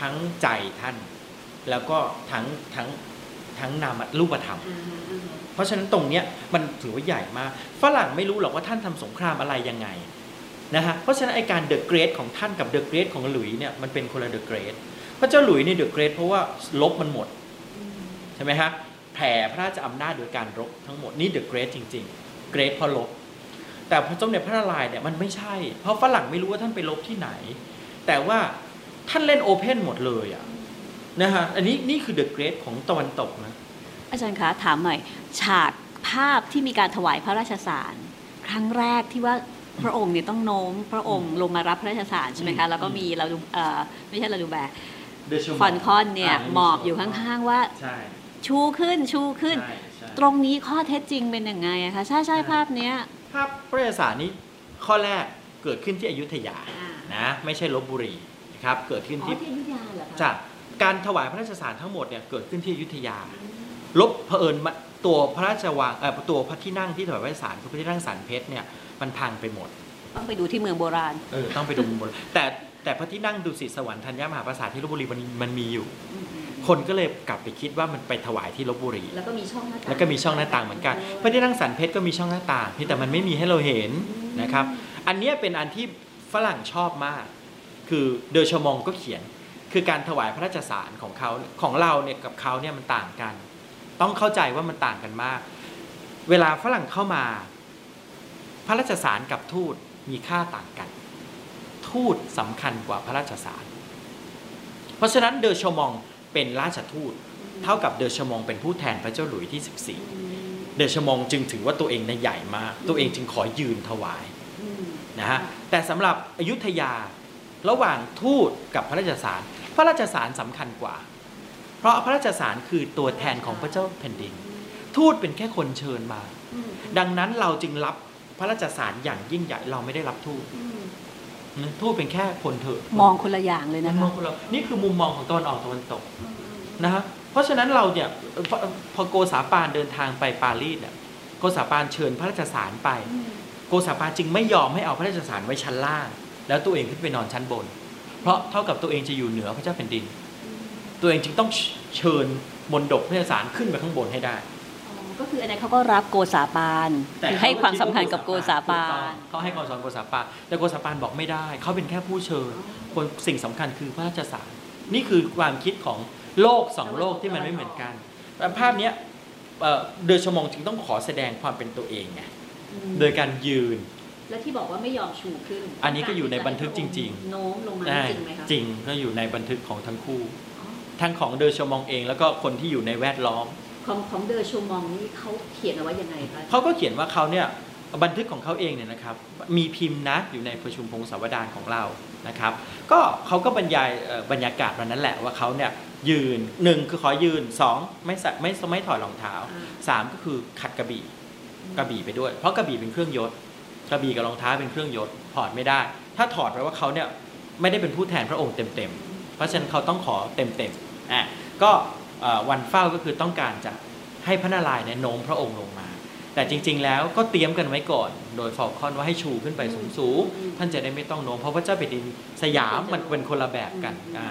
ทั้งใจท่าน แล้วก็ทั้งทั้งทั้งนามรูปธรรม เพราะฉะนั้นตรงเนี้ยมันถือว่าใหญ่มากฝรั่งไม่รู้หรอกว่าท่านทำสงครามอะไรยังไงนะฮะเพราะฉะนั้นไอ้การ the great ของท่านกับ the great ของหลุยส์เนี่ยมันเป็นคนละ the great พระเจ้าหลุยส์นี่ the great เพราะว่ารบมันหมดใช่ไหมฮะแผ่พระราชอำนาจโดยการรบทั้งหมดนี่เดอะเกรทจริง ๆ เกรทเพราะลบ แต่พระสมเด็จพระนารายณ์เนี่ยมันไม่ใช่ เพราะฝรั่งไม่รู้ว่าท่านไปลบที่ไหน แต่ว่าท่านเล่นโอเพนหมดเลยอะ นะฮะอันนี้นี่คือเดอะเกรทของตะวันตกนะอาจารย์คะถามหน่อย ฉากภาพที่มีการถวายพระราชสาร ครั้งแรกที่ว่าพระองค์เนี่ยต้องโน้มพระองค์ลงมารับพระราชทานใช่ไหมอืคะมแล้วก็มีเราดูเอ่อไม่ใช่เราดูแบบเดชมฟอนคอนเนี่ยาหมอบอยู่ข้างๆว่าใช่ชูขึ้นชูขึ้นใช่ใช่ตรงนี้ข้อเท็จจริงเป็นยังไงอะคะใช่ใช่ภาพเนี้ยภาพพระราชสารนี้ข้อแรกเกิดขึ้นที่อยุธยาอ่านะไม่ใช่ลบบุรีนะครับเกิดขึ้นอ๋อที่ที่อยุธยาเหรอคะจา กการถวายพระราชสารทั้งหมดเนี่ยเกิดขึ้นที่อยุธยา ลบเผอิญมาตัวพระราชวังเอ่อตัวพระที่นั่งที่ถวายพระราชสารคือพระที่นั่งสันเพชรเนี่ยมันพังไปหมด ต้องไปดูที่เมืองโบราณ เออต้องไปดูบนแต่แต่พระที่นั่งดุสิตสวรรค์ธัญมหาปราสาทที่ลบบุรีมันมันมีอยู่ คนก็เลยกลับไปคิดว่ามันไปถวายที่ลบบุรี แล้วก็มีช่องหน้าต่างแล้วก็มีช่องหน้าต่างเหมือนกัน พระที่นั่งสันเพชรก็มีช่องหน้าต่างเพียงแต่มันไม่มีให้เราเห็นนะครับ อันเนี้ยเป็นอันที่ฝรั่งชอบมาก คือเดอชมองก็เขียน คือการถวายพระราชสารของเขาของเราเนี่ยกับเขาเนี่ยมันต่างกัน ต้องเข้าใจว่ามันต่างกันมาก เวลาฝรั่งเข้ามา พระราชสารกับทูตมีค่าต่างกัน ทูตสำคัญกว่าพระราชสาร เพราะฉะนั้นเดอชมองเป็นราชทูต เท่ากับเดอชมองเป็นผู้แทนพระเจ้าหลุยที่ 14 เดอชมองจึงถือว่าตัวเองในใหญ่มาก ตัวเองจึงขอยืนถวายนะฮะแต่สำหรับอยุธยาระหว่างทูตกับพระราชสาร พระราชสารสำคัญกว่า เพราะพระราชสารคือตัวแทนของพระเจ้าแผ่นดิน ทูตเป็นแค่คนเชิญมา ดังนั้นเราจึงรับพระราชสารอย่างยิ่งใหญ่เราไม่ได้รับทูตนะทูตเป็นแค่คนเถอะมองคนละอย่างเลยนะมคะองคนเรานี่คือมุมมองของตะวันออกตะวันตกนะฮะเพราะฉะนั้นเราเนี่ยพอพอโกษาปานเดินทางไปปารีสเนี่ยโกษาปานเชิญพระราชสารไป โกษาปานจึงไม่ยอมให้เอาพระราชสารไว้ชั้นล่าง แล้วตัวเองขึ้นไปนอนชั้นบน เพราะเท่ากับตัวเองจะอยู่เหนือพระเจ้าแผ่นดิน ตัวเองจึงต้องเชิญมนดกพระราชสารขึ้นไปข้างบนให้ได้ ก็คืออันนั้นเขาก็รับโกษาปานคือให้ความสำคัญกับโกษาปานเขาให้ความสำคัญกับโกษาปานแต่โกษาปานบอกไม่ได้เขาเป็นแค่ผู้เชิญคนสิ่งสำคัญคือพระราชสารนี่คือความคิดของโลกสองโลกที่มันไม่เหมือนกันแต่ภาพเนี้ยเอ่อเดอชมองจึงต้องขอแสดงความเป็นตัวเองไงโดยการยืน และที่บอกว่าไม่ยอมชูขึ้น อันนี้ก็อยู่ในบันทึกจริงโน้มลงมาได้จริงไหมคะจริงก็อยู่ในบันทึกของทั้งคู่ ทั้งของเดอชมองเองแล้วก็คนที่อยู่ในแวดล้อม ของของเดอชูมองนี่เขาเขียนเอาไว้ยังไงคะเขาก็เขียนว่าเขาเนี่ยบันทึกของเขาเองเนี่ยนะครับ มีพิมพ์นะอยู่ในประชุมพงศาวดารของเรานะครับ ก็เขาก็บรรยายเอ่อบรรยากาศวันนั้นแหละว่าเขาเนี่ยยืนหนึ่งคือขอยืนสองไม่ใส่ไม่ไม่ถอดรองเท้าสามก็คือขัดกระบี่กระบี่ไปด้วย เพราะกระบี่เป็นเครื่องยศ กระบี่กับรองเท้าเป็นเครื่องยศถอดไม่ได้ ถ้าถอดแปลว่าเขาเนี่ยไม่ได้เป็นผู้แทนพระองค์เต็มๆ เพราะฉะนั้นเขาต้องขอเต็มๆอะก็วันเฝ้าก็คือต้องการจะให้พระนารายณ์เนี่ยโน้มพระองค์ลงมา แต่จริง ๆ แล้วก็เตรียมกันไว้ก่อน โดยฟอลคอนว่าให้ชูขึ้นไปสูงๆท่านจะได้ไม่ต้องโน้มเพราะพระเจ้าแผ่นดินสยามมันเป็นคนละแบบกันอ่า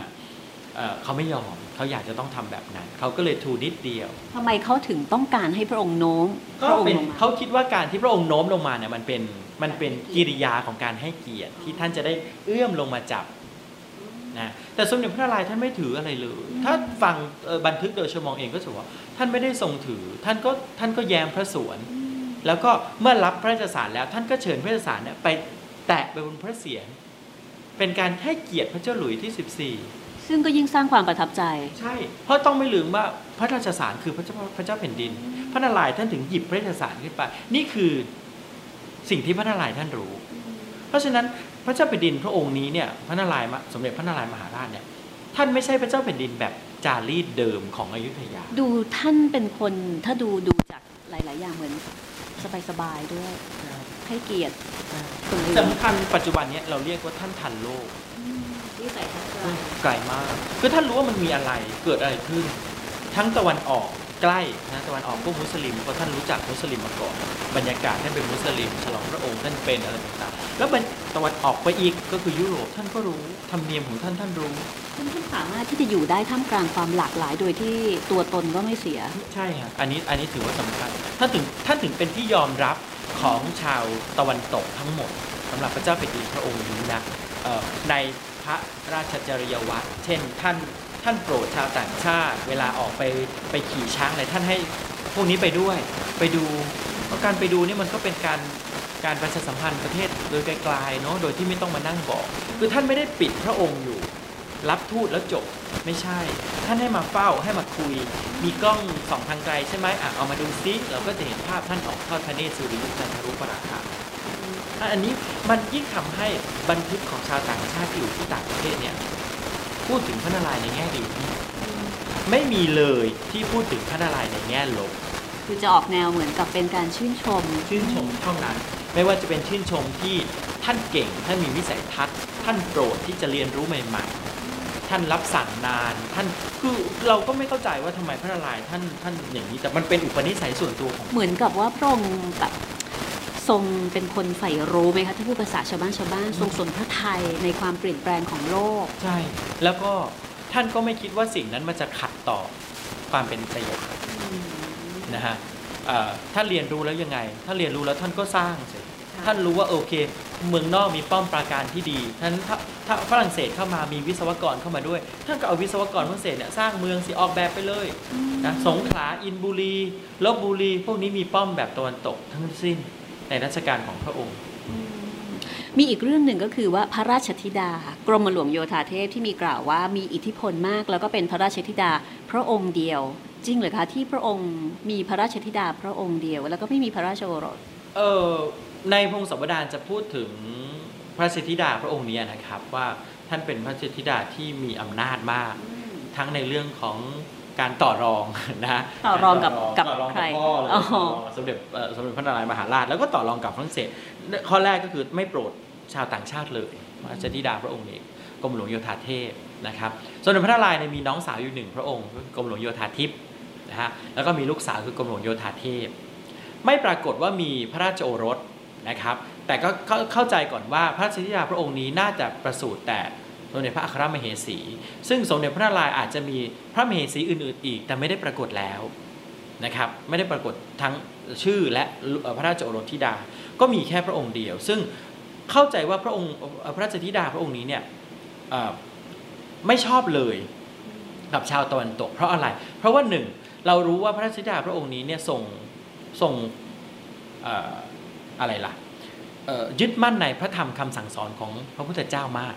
เอ่อเขาไม่ยอมเขาอยากจะต้องทำแบบนั้น เขาก็เลยทูนิดเดียวทำไมเขาถึงต้องการให้พระองค์โน้มพก็ระองค์เป็นลงมาเขาคิดว่าการที่พระองค์โน้มลงมาเนี่ยมันเป็นมันเป็นกิริยาของการให้เกียรติที่ท่านจะได้เอื้อมลงมาจับนะแต่สมเด็จพระนารายณ์ท่านไม่ถืออะไรเลย ถ้าฟังเอ่อบันทึกโดยชมองเองก็ถือว่า ท่านไม่ได้ทรงถือ ท่านก็ท่านก็แย้มพระสวน แล้วก็เมื่อรับพระราชสารแล้ว ท่านก็เชิญพระราชสารเนี่ยไปแตะไปบนพระเศียรเป็นการให้เกียรติพระเจ้าหลุยที่ 14 ซึ่งก็ยิ่งสร้างความประทับใจ ใช่ เพราะต้องไม่ลืมว่าพระราชสารคือพระเจ้าพระเจ้าแผ่นดิน พระนารายณ์ท่านถึงหยิบพระราชสารขึ้นไป นี่คือสิ่งที่พระนารายณ์ท่านรู้ เพราะฉะนั้นพระเจ้าแผ่นดินพระองค์นี้เนี่ยพระนารายณ์สมเด็จพระนารายณ์มหาราชเนี่ยท่านไม่ใช่พระเจ้าแผ่นดินแบบจารีตเดิมของอยุธยา ดูท่านเป็นคนถ้าดูดูจากหลาย ๆ อย่างเหมือนสบายๆด้วยให้เกียรติคนอื่นสำคัญปัจจุบันเนี้ยเราเรียกว่าท่านทันโลก ที่ใส่ทัศน์ไกลมากคือท่านรู้ว่ามันมีอะไรเกิดอะไรขึ้น ทั้งตะวันออกใกล้นะตะวันออกพวกมุสลิมเพราะท่านรู้จักมุสลิมมาก่อนบรรยากาศท่านเป็นมุสลิม ฉลองพระองค์ท่านเป็นอะไรต่างๆแล้วบรรตะวันออกไปอีกก็คือยุโรปท่านก็รู้ธรรมเนียมของท่านท่านรู้ท่านท่านสามารถที่จะอยู่ได้ท่ามกลางความหลากหลายโดยที่ตัวตนก็ไม่เสีย ใช่ฮะอันนี้อันนี้ถือว่าสำคัญท่านถึงท่านถึงเป็นที่ยอมรับของชาวตะวันตกทั้งหมดสำหรับพระเจ้าแผ่นดินพระองค์นี้นะเอ่อในพ ระราชจริยวัตรเช่น ท่านท่านโปรดชาวต่างชาติ เวลาออกไปไปขี่ช้างอะไรท่านให้พวกนี้ไปด้วย ไปดูเพราะการไปดูนี่มันก็เป็นการการประชาสัมพันธ์ประเทศโดยไกลๆเนาะโดยที่ไม่ต้องมานั่งบอก คือท่านไม่ได้ปิดพระองค์อยู่ รับทูตแล้วจบไม่ใช่ ท่านให้มาเฝ้าให้มาคุย มีกล้องสองทางไกลใช่ไหมอะเอามาดูซิเราก็จะเห็นภาพท่านออกทอดพระเนตรสุริยุทธันทรุปราคา อันนี้มันยิ่งทำให้บันทึกของชาวต่างชาติที่อยู่ที่ต่างประเทศเนี่ยพูดถึงพระนารายณ์ในแง่ดีไม่มีเลยที่พูดถึงพระนารายณ์ในแง่ลบคือจะออกแนวเหมือนกับเป็นการชื่นชม ชื่นชมเท่านั้น ไม่ว่าจะเป็นชื่นชมที่ท่านเก่งท่านมีวิสัยทัศน์ ท่านโปรดที่จะเรียนรู้ใหม่ๆ ท่านรับสั่งนาน ท่านคือเราก็ไม่เข้าใจว่าทำไมพระนารายณ์ท่านท่านอย่างนี้แต่มันเป็นอุปนิสัยส่วนตัวของเหมือนกับว่าพระองค์แบบ ทรงเป็นคนใฝ่รู้ไหมคะถ้าพูดภาษาชาวบ้านชาวบ้านทรงสนพระไทยในความเปลี่ยนแปลงของโลก ใช่ แล้วก็ท่านก็ไม่คิดว่าสิ่งนั้นมันจะขัดต่อความเป็นประโยชน์นะฮะเอ่อท่านเรียนรู้แล้วยังไง ถ้าเรียนรู้แล้วท่านก็สร้างสิท่านรู้ว่าโอเค เมืองนอกมีป้อมปราการที่ดีท่านถ้าถ้าฝรั่งเศสเข้ามามีวิศวกรเข้ามาด้วย ท่านก็เอาวิศวกรฝรั่งเศสเนี่ยสร้างเมืองสิออกแบบไปเลยนะสงขลาอินบุรีลบบุรี พวกนี้มีป้อมแบบตะวันตกทั้งสิ้น ในรัชกาลของพระองค์ มีอีกเรื่องหนึ่งก็คือว่าพระราชธิดากรมหลวงโยธาเทพที่มีกล่าวว่ามีอิทธิพลมาก แล้วก็เป็นพระราชธิดาพระองค์เดียว จริงเหรือคะที่พระองค์มีพระราชธิดาพระองค์เดียว แล้วก็ไม่มีพระราชโอรสเออในพงศาวดารจะพูดถึงพระสิทธิดาพระองค์เนี้นะครับว่าท่านเป็นพระสิทธิดาที่มีอำนาจมาก ทั้งในเรื่องของ การต่อรองนะต่อรองกับกับต่อรองใครกับพ่อเลยอ๋อต่อรองกับสมเด็จเอ่อสมเด็จพระนารายณ์มหาราชแล้วก็ต่อรองกับฝรั่งเศสข้อแรกก็คือไม่โปรดชาวต่างชาติเลยพระสิทธิดาพระองค์นี้กรมหลวงโยธาเทพนะครับสมเด็จพระนารายณ์เนี่ยมีน้องสาวอยู่หนึ่งพระองค์คือกรมหลวงโยธาทิพย์นะฮะแล้วก็มีลูกสาวคือกรมหลวงโยธาเทพ ไม่ปรากฏว่ามีพระราชโอรสนะครับ แต่ก็เข้าเข้าใจก่อนว่าพระสิทธิดาพระองค์นี้น่าจะประสูติแต่ สมเด็จพระอัครมเหสี ซึ่งสมเด็จพระนารายณ์อาจจะมีพระมเหสีอื่นๆอีก แต่ไม่ได้ปรากฏแล้วนะครับไม่ได้ปรากฏทั้งชื่อและพระราชโอรสธิดา ก็มีแค่พระองค์เดียว ซึ่งเข้าใจว่าพระองค์พระราชธิดาพระองค์นี้เนี่ยไม่ชอบเลยกับชาวตะวันตก เพราะอะไร เพราะว่าหนึ่งเรารู้ว่าพระราชธิดาพระองค์นี้เนี่ยทรงทรงอะไรล่ะยึดมั่นในพระธรรมคำสั่งสอนของพระพุทธเจ้ามาก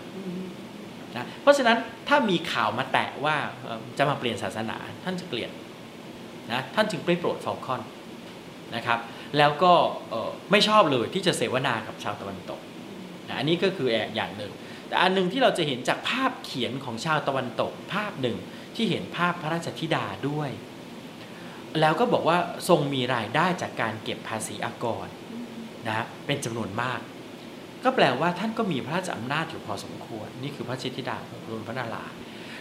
นะเพราะฉะนั้นถ้ามีข่าวมาแตะว่าจะมาเปลี่ยนศาสนาท่านจะเกลียดนะท่านจึงไม่โปรดฟอลคอนนะครับแล้วก็ไม่ชอบเลยที่จะเสวนากับชาวตะวันตกนะอันนี้ก็คืออย่างหนึ่ง แต่อันหนึ่งที่เราจะเห็นจากภาพเขียนของชาวตะวันตก ภาพหนึ่งที่เห็นภาพพระราชธิดาด้วย แล้วก็บอกว่าทรงมีรายได้จากการเก็บภาษีอากรนะเป็นจำนวนมาก ก็แปลว่าท่านก็มีพระราชอำนาจอยู่พอสมควร นี่คือพระชิธิดาของรุนพระนารายณ์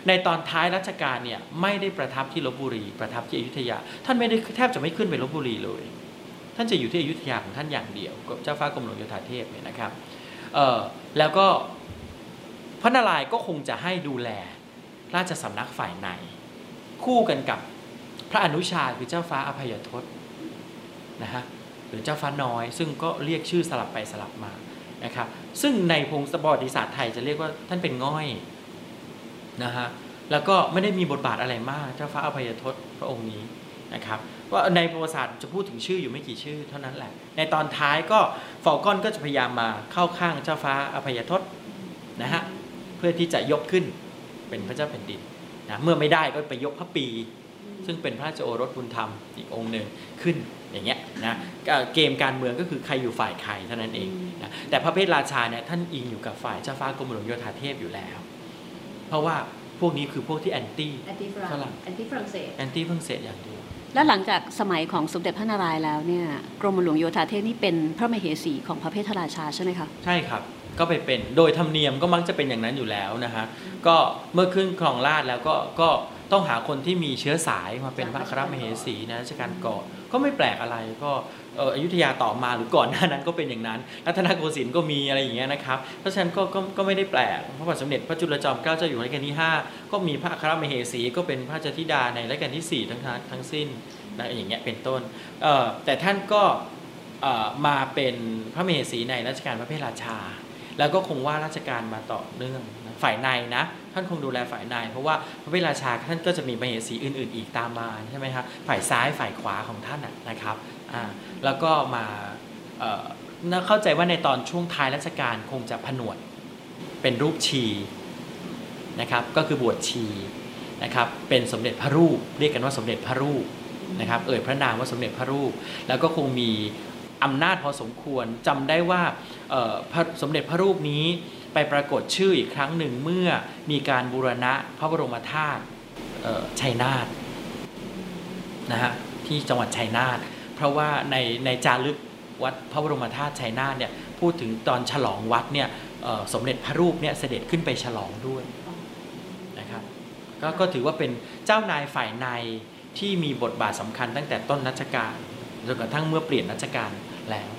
ในตอนท้ายรัชกาลเนี่ยไม่ได้ประทับที่ลบบุรี ประทับที่อยุธยา ท่านไม่ได้แทบจะไม่ขึ้นไปลบบุรีเลย ท่านจะอยู่ที่อยุธยาของท่านอย่างเดียวกับเจ้าฟ้ากรมหลวงโยธาเทพเนี่ยนะครับเออแล้วก็พระนารายณ์ก็คงจะให้ดูแลราชสำนักฝ่ายใน คู่กันกับพระอนุชาคือเจ้าฟ้าอภัยทศนะฮะหรือเจ้าฟ้าน้อย ซึ่งก็เรียกชื่อสลับไปสลับมา นะครับซึ่งในพงศประวัติศาสตร์ไทยจะเรียกว่าท่านเป็นง่อยนะฮะแล้วก็ไม่ได้มีบทบาทอะไรมากเจ้าฟ้าอภัยทศพระองค์นี้นะครับว่าในประวัติศาสตร์จะพูดถึงชื่ออยู่ไม่กี่ชื่อเท่านั้นแหละ ในตอนท้ายก็ฟอลกอนก็จะพยายามมาเข้าข้างเจ้าฟ้าอภัยทศนะฮะเพื่อที่จะยกขึ้นเป็นพระเจ้าแผ่นดินนะเมื่อไม่ได้ก็ไปยกพระปี ซึ่งเป็นพระราโอรสบุญธรรมอีกองค์หนึ่งขึ้นอย่างเงี้ย นะก็เกมการเมืองก็คือใครอยู่ฝ่ายใครเท่านั้นเองนะแต่พระเพทราชาเนี่ยท่านอิงอยู่กับฝ่ายเจ้าฟ้ากรมหลวงโยธาเทพอยู่แล้ว เพราะว่าพวกนี้คือพวกที่แอนตี้แอนตี้ฝฝรั่รั่งงแอนตี้ฝรั่งเศสแอนตี้ฝรั่งเศสอย่างเดียวแล้วหลังจากสมัยของสมเด็จพระนารายณ์แล้วเนี่ยกรมหลวงโยธาเทพนี่เป็นพระมเหสีของพระเพทราชาใช่ไหมคะใช่ครับก็ไปเป็นโดยธรรมเนียมก็มักจะเป็นอย่างนั้นอยู่แล้วนะฮะก็เมื่อขึ้นครองราชย์แล้วก็ก็ ต้องหาคนที่มีเชื้อสายมาเป็นพระอัครมเหสีในรัชกาลก่อนก็ไม่แปลกอะไรก็เอ่ออยุธยาต่อมาหรือก่อนหน้านั้นก็เป็นอย่างนั้นรัตนโกสินทร์ก็มีอะไรอย่างเงี้ยนะครับเพราะฉะนั้นก็ก็ก็ไม่ได้แปลกพระบาทสมเด็จพระจุลจอมเกล้าเจ้าอยู่หัวรัชกาลที่ 5 ก็มีพระอัครมเหสีก็เป็นพระเจ้าธิดาในรัชกาลที่ 4 ทั้งทั้งทั้งสิ้นนะอย่างเงี้ยเป็นต้นเอ่อแต่ท่านก็เอ่อมาเป็นพระมเหสีในรัชกาลพระเพทราชา แล้วก็คงว่าราชการมาต่อเนื่องนะ ฝ่ายในนะ ท่านคงดูแลฝ่ายใน เพราะว่าพระเวทราชาท่านก็จะมีมเหสีอื่น ๆ อีกตามมาใช่ไหมครับฝ่ายซ้ายฝ่ายขวาของท่านนะครับแล้วก็มาเเข้าใจว่าในตอนช่วงท้ายรัชกาลคงจะผนวดเป็นรูปชีนะครับก็คือบวชชีนะครับเป็นสมเด็จพระรูป เรียกกันว่าสมเด็จพระรูปนะครับเอ่ยพระนามว่าสมเด็จพระรูป แล้วก็คงมีอำนาจพอสมควรจำได้ว่าสมเด็จพระรูปนี้ ไปปรากฏชื่ออีกครั้งหนึ่งเมื่อมีการบูรณะพระบรมธาตุชัยนาทนะฮะที่จังหวัดชัยนาทเพราะว่าในในจารึกวัดพระบรมธาตุชัยนาทเนี่ยพูดถึงตอนฉลองวัดเนี่ยสมเด็จพระรูปเนี่ยเสด็จขึ้นไปฉลองด้วยนะครับก็ก็ถือว่าเป็นเจ้านายฝ่ายในที่มีบทบาทสำคัญตั้งแต่ต้นรัชกาลจนกระทั่งเมื่อเปลี่ยนรัชกาลแล้ว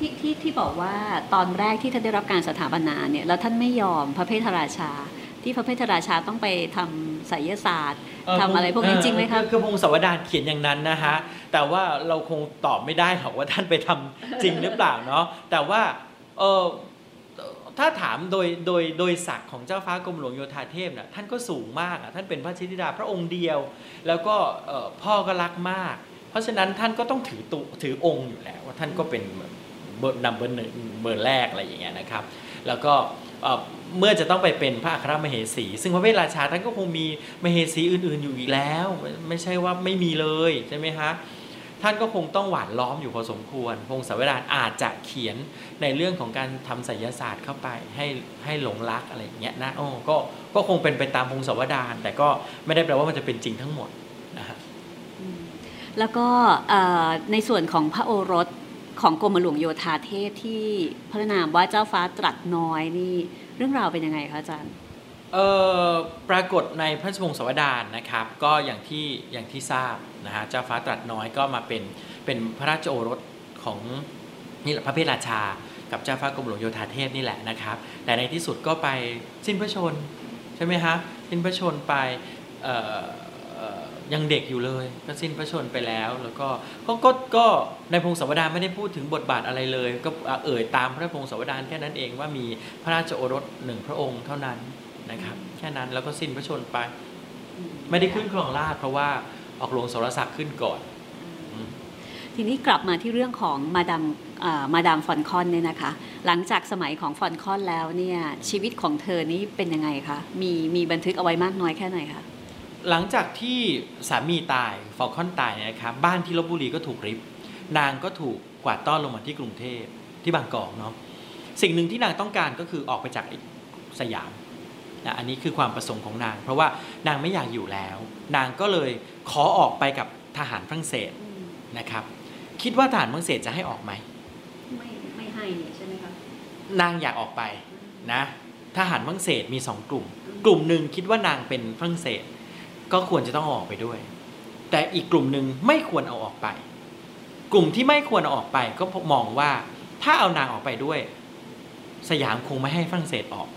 ที่ที่ที่บอกว่าตอนแรกที่ท่านได้รับการสถาปนาเนี่ยแล้วท่านไม่ยอมพระเพทราชา ที่พระเพทราชาต้องไปทำไสยศาสตร์ทำอะไรพวกนี้จริงไหมครับอคือพงศาวดารเขียนอย่างนั้นนะฮะแต่ว่าเราคงตอบไม่ได้หรอกว่าท่านไปทำจริงหรือเปล่าเนาะแต่ว่าเออถ้าถามโดยโดยโดยศักดิ์ของเจ้าฟ้ากรมหลวงโยธาเทพนะท่านก็สูงมากอะท่านเป็นพระชิติดาพระองค์เดียว แล้วก็เอ่อพ่อก็รักมาก เพราะฉะนั้นท่านก็ต้องถือตุถือองค์อยู่แล้วว่าท่านก็เป็นเบอร์ นัมเบอร์หนึ่งเบอร์แรกอะไรอย่างเงี้ยนะครับ แล้วก็เมื่อจะต้องไปเป็นพระอัครมเหสี ซึ่งพระเวทราชาท่านก็คงมีมเหสีอื่นๆอยู่อีกแล้ว ไม่ใช่ว่าไม่มีเลยใช่ไหมฮะท่านก็คงต้องหวานล้อมอยู่พอสมควร พงศาวดารอาจจะเขียนในเรื่องของการทำไสยศาสตร์เข้าไปให้ให้หลงรักอะไรอย่างเงี้ยนะโอ้ก็ก็คงเป็นไปตามพงศาวดารแต่ก็ไม่ได้แปลว่ามันจะเป็นจริงทั้งหมดนะฮะแล้วก็ในส่วนของพระโอรส ของกรมหลวงโยธาเทพที่พระนามว่าเจ้าฟ้าตรัสน้อยนี่เรื่องราวเป็นยังไงคะอาจารย์เอ่อปรากฏในพระราชวงศ์สวดารนะครับ ก็อย่างที่อย่างที่ทราบนะฮะเจ้าฟ้าตรัสน้อยก็มาเป็นเป็นพระราชโอรสของนี่แหละพระเพทราชา กับเจ้าฟ้ากรมหลวงโยธาเทพนี่แหละนะครับ แต่ในที่สุดก็ไปสิ้นพระชนใช่ไหมฮะสิ้นพระชนไปเอ่อ ยังเด็กอยู่เลยก็สิ้นพระชนไปแล้ว แล้วก็ก็ก็ก็ในพงศาวดารไม่ได้พูดถึงบทบาทอะไรเลย ก็เอ่ยตามพระพงศาวดารแค่นั้นเองว่ามีพระราชโอรสหนึ่งพระองค์เท่านั้นนะครับ แค่นั้นแล้วก็สิ้นพระชนไป ไม่ได้ขึ้นครองราชเพราะว่าออกหลวงสรศักดิ์ขึ้นก่อน ทีนี้กลับมาที่เรื่องของมาดามมาดามฟอนคอนเนี่ยนะคะ หลังจากสมัยของฟอนคอนแล้วเนี่ยชีวิตของเธอนี่เป็นยังไงคะมีมีบันทึกเอาไว้มากน้อยแค่ไหนคะ หลังจากที่สามีตายฟอลคอนตายเนยนะครับบ้านที่ลบบุรีก็ถูกริบนางก็ถูกกวาดต้อนลงมาที่กรุงเทพที่บางกอกเนาะสิ่งหนึ่งที่นางต้องการก็คือออกไปจากไอ้สยามนะอันนี้คือความประสงค์ของนาง เพราะว่านางไม่อยากอยู่แล้ว นางก็เลยขอออกไปกับทหารฝรั่งเศสนะครับ คิดว่าทหารฝรั่งเศสจะให้ออกไหมไม่ไม่ให้ใช่ไหมคะนางอยากออกไปนะทหารฝรั่งเศสมีสองกลุ่ม กลุ่มหนึ่งคิดว่านางเป็นฝรั่งเศส ก็ควรจะต้องเอาออกไปด้วย แต่อีกกลุ่มหนึ่งไม่ควรเอาออกไป กลุ่มที่ไม่ควรเอาออกไปก็มองว่าถ้าเอานางออกไปด้วย สยามคงไม่ให้ฝรั่งเศสออก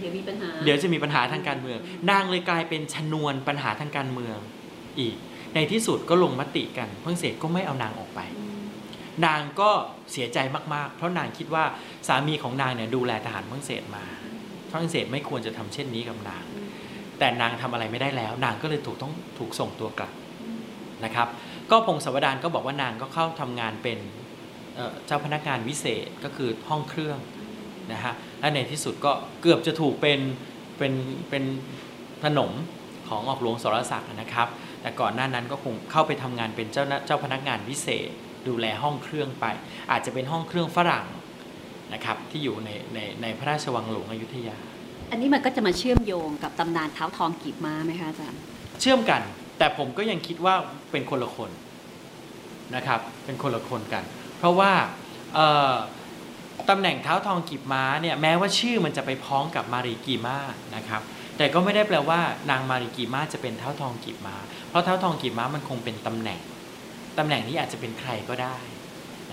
เดี๋ยวมีปัญหา เดี๋ยวจะมีปัญหาทางการเมือง นางเลยกลายเป็นชนวนปัญหาทางการเมืองอีก ในที่สุดก็ลงมติกันฝรั่งเศสก็ไม่เอานางออกไป นางก็เสียใจมากๆ เพราะนางคิดว่าสามีของนางเนี่ยดูแลทหารฝรั่งเศสมาฝรั่งเศสไม่ควรจะทำเช่นนี้กับนาง แต่นางทำอะไรไม่ได้แล้ว นางก็เลยถูกต้องถูกส่งตัวกลับนะครับ ก็พงศาวดารก็บอกว่านางก็เข้าทำงานเป็นเอ่อเจ้าพนักงานวิเศษก็คือห้องเครื่องนะฮะและในที่สุดก็เกือบจะถูกเป็นเป็นเป็นขนมของออกหลวงสรศักดิ์นะครับ แต่ก่อนหน้านั้นก็คงเข้าไปทำงานเป็นเจ้าหน้าเจ้าพนักงานวิเศษ ดูแลห้องเครื่องไป อาจจะเป็นห้องเครื่องฝรั่งนะครับที่อยู่ในในในพระราชวังหลวงอยุธยา อันนี้มันก็จะมาเชื่อมโยงกับตำนานเท้าทองกีบม้าไหมคะอาจารย์เชื่อมกัน แต่ผมก็ยังคิดว่าเป็นคนละคนนะครับ เป็นคนละคนกัน เพราะว่าตำแหน่งเท้าทองกีบม้าเนี่ยแม้ว่าชื่อมันจะไปพ้องกับมารีกีมานะครับ แต่ก็ไม่ได้แปลว่านางมารีกีมาจะเป็นเท้าทองกีบม้า เพราะเท้าทองกีบม้ามันคงเป็นตำแหน่งตำแหน่งนี้อาจจะเป็นใครก็ได้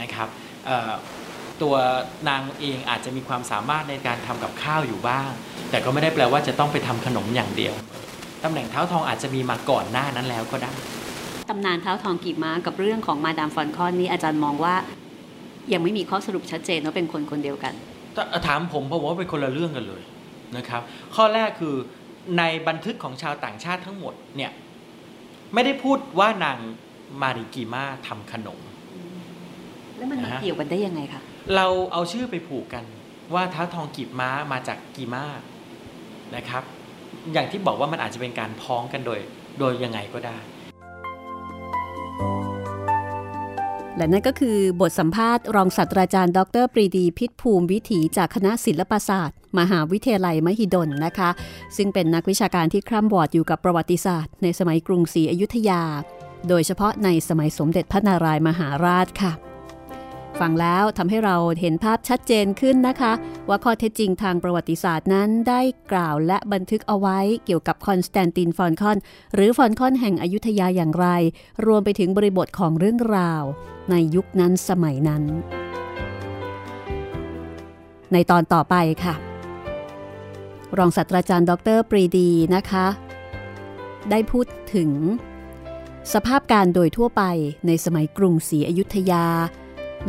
นะครับ ตัวนางเองอาจจะมีความสามารถในการทำกับข้าวอยู่บ้าง แต่ก็ไม่ได้แปลว่าจะต้องไปทำขนมอย่างเดียวตำแหน่งเท้าทองอาจจะมีมาก่อนหน้านั้นแล้วก็ได้ตำนานเท้าทองกีบม้ากับเรื่องของมาดามฟอนคอนนี่อาจารย์มองว่า ยังไม่มีข้อสรุปชัดเจนว่าเป็นคนคนเดียวกันถ้าถามผมผมว่าเป็นคนละเรื่องกันเลยนะครับ ข้อแรกคือในบันทึกของชาวต่างชาติทั้งหมดเนี่ยไม่ได้พูดว่านางมาริกิมาทำขนม แล้วมันมานะฮะเกี่ยวกันได้ยังไงคะ เราเอาชื่อไปผูกกันว่าท้าทองกีบม้ามาจากกีมานะครับ อย่างที่บอกว่ามันอาจจะเป็นการพ้องกันโดยโดยยังไงก็ได้ และนั่นก็คือบทสัมภาษณ์รองศาสตราจารย์ ดรปรีดี พิษภูมิวิถีจากคณะศิลปศาสตร์ มหาวิทยาลัยมหิดลนะคะ ซึ่งเป็นนักวิชาการที่คร่ำวอดอยู่กับประวัติศาสตร์ ในสมัยกรุงศรีอยุธยา โดยเฉพาะในสมัยสมเด็จพระนารายมหาราชค่ะ ฟังแล้วทำให้เราเห็นภาพชัดเจนขึ้นนะคะ ว่าข้อเท็จจริงทางประวัติศาสตร์นั้นได้กล่าวและบันทึกเอาไว้เกี่ยวกับคอนสแตนตินฟอลคอน หรือฟอลคอนแห่งอยุธยาอย่างไร รวมไปถึงบริบทของเรื่องราว ในยุคนั้นสมัยนั้น ในตอนต่อไปค่ะ รองศาสตราจารย์ดรปรีดีนะคะ ได้พูดถึง สภาพการโดยทั่วไปในสมัยกรุงศรีอยุธยา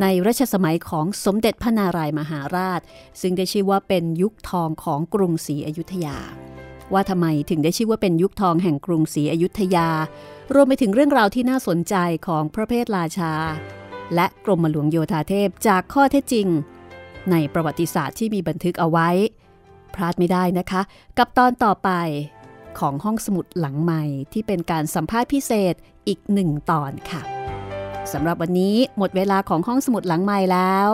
ในรัชสมัยของสมเด็จพระนารายมหาราช ซึ่งได้ชื่อว่าเป็นยุคทองของกรุงศรีอยุธยา ว่าทำไมถึงได้ชื่อว่าเป็นยุคทองแห่งกรุงศรีอยุธยา รวมไปถึงเรื่องราวที่น่าสนใจของพระเพทราชา และกรมหลวงโยธาเทพจากข้อเท็จจริง ในประวัติศาสตร์ที่มีบันทึกเอาไว้ พลาดไม่ได้นะคะ กับตอนต่อไปของห้องสมุดหลังใหม่ที่เป็นการสัมภาษณ์พิเศษอีกหนึ่งตอนค่ะ สำหรับวันนี้หมดเวลาของห้องสมุดหลังใหม่แล้ว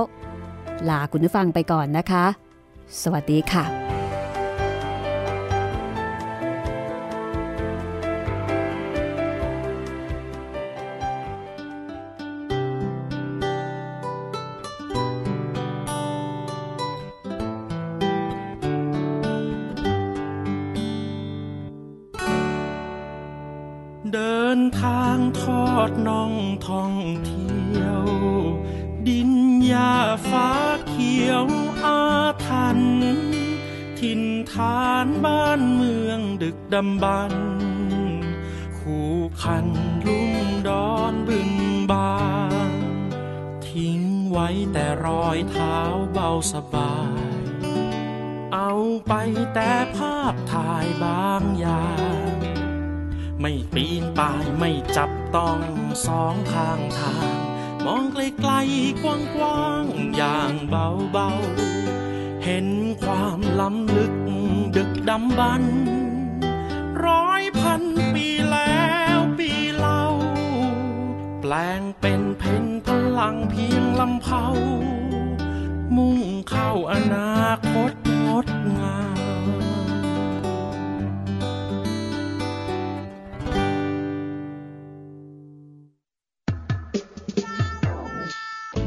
ลาคุณผู้ฟังไปก่อนนะคะ สวัสดีค่ะ เดินทางทอดน่องท่องเที่ยว ดินยาฟ้าเขียวอาทัน ถิ่นฐานบ้านเมืองดึกดำบรรคู่คันลุ่มดอนบึงบานทิ้งไว้แต่รอยเท้าเบาสบาย เอาไปแต่ภาพถ่ายบางอย่าง ไม่ปีนป่ายไม่จับต้องสองข้างทาง มองไกลๆกลกว้างๆอย่างเบาๆเห็นความล้ำลึกดึกดำบรรพ์ร้อยพันปีแล้วปีเล่า แปลงเป็นเพนพลังเพียงลำเผามุ่งเข้าอนาคตงดงาม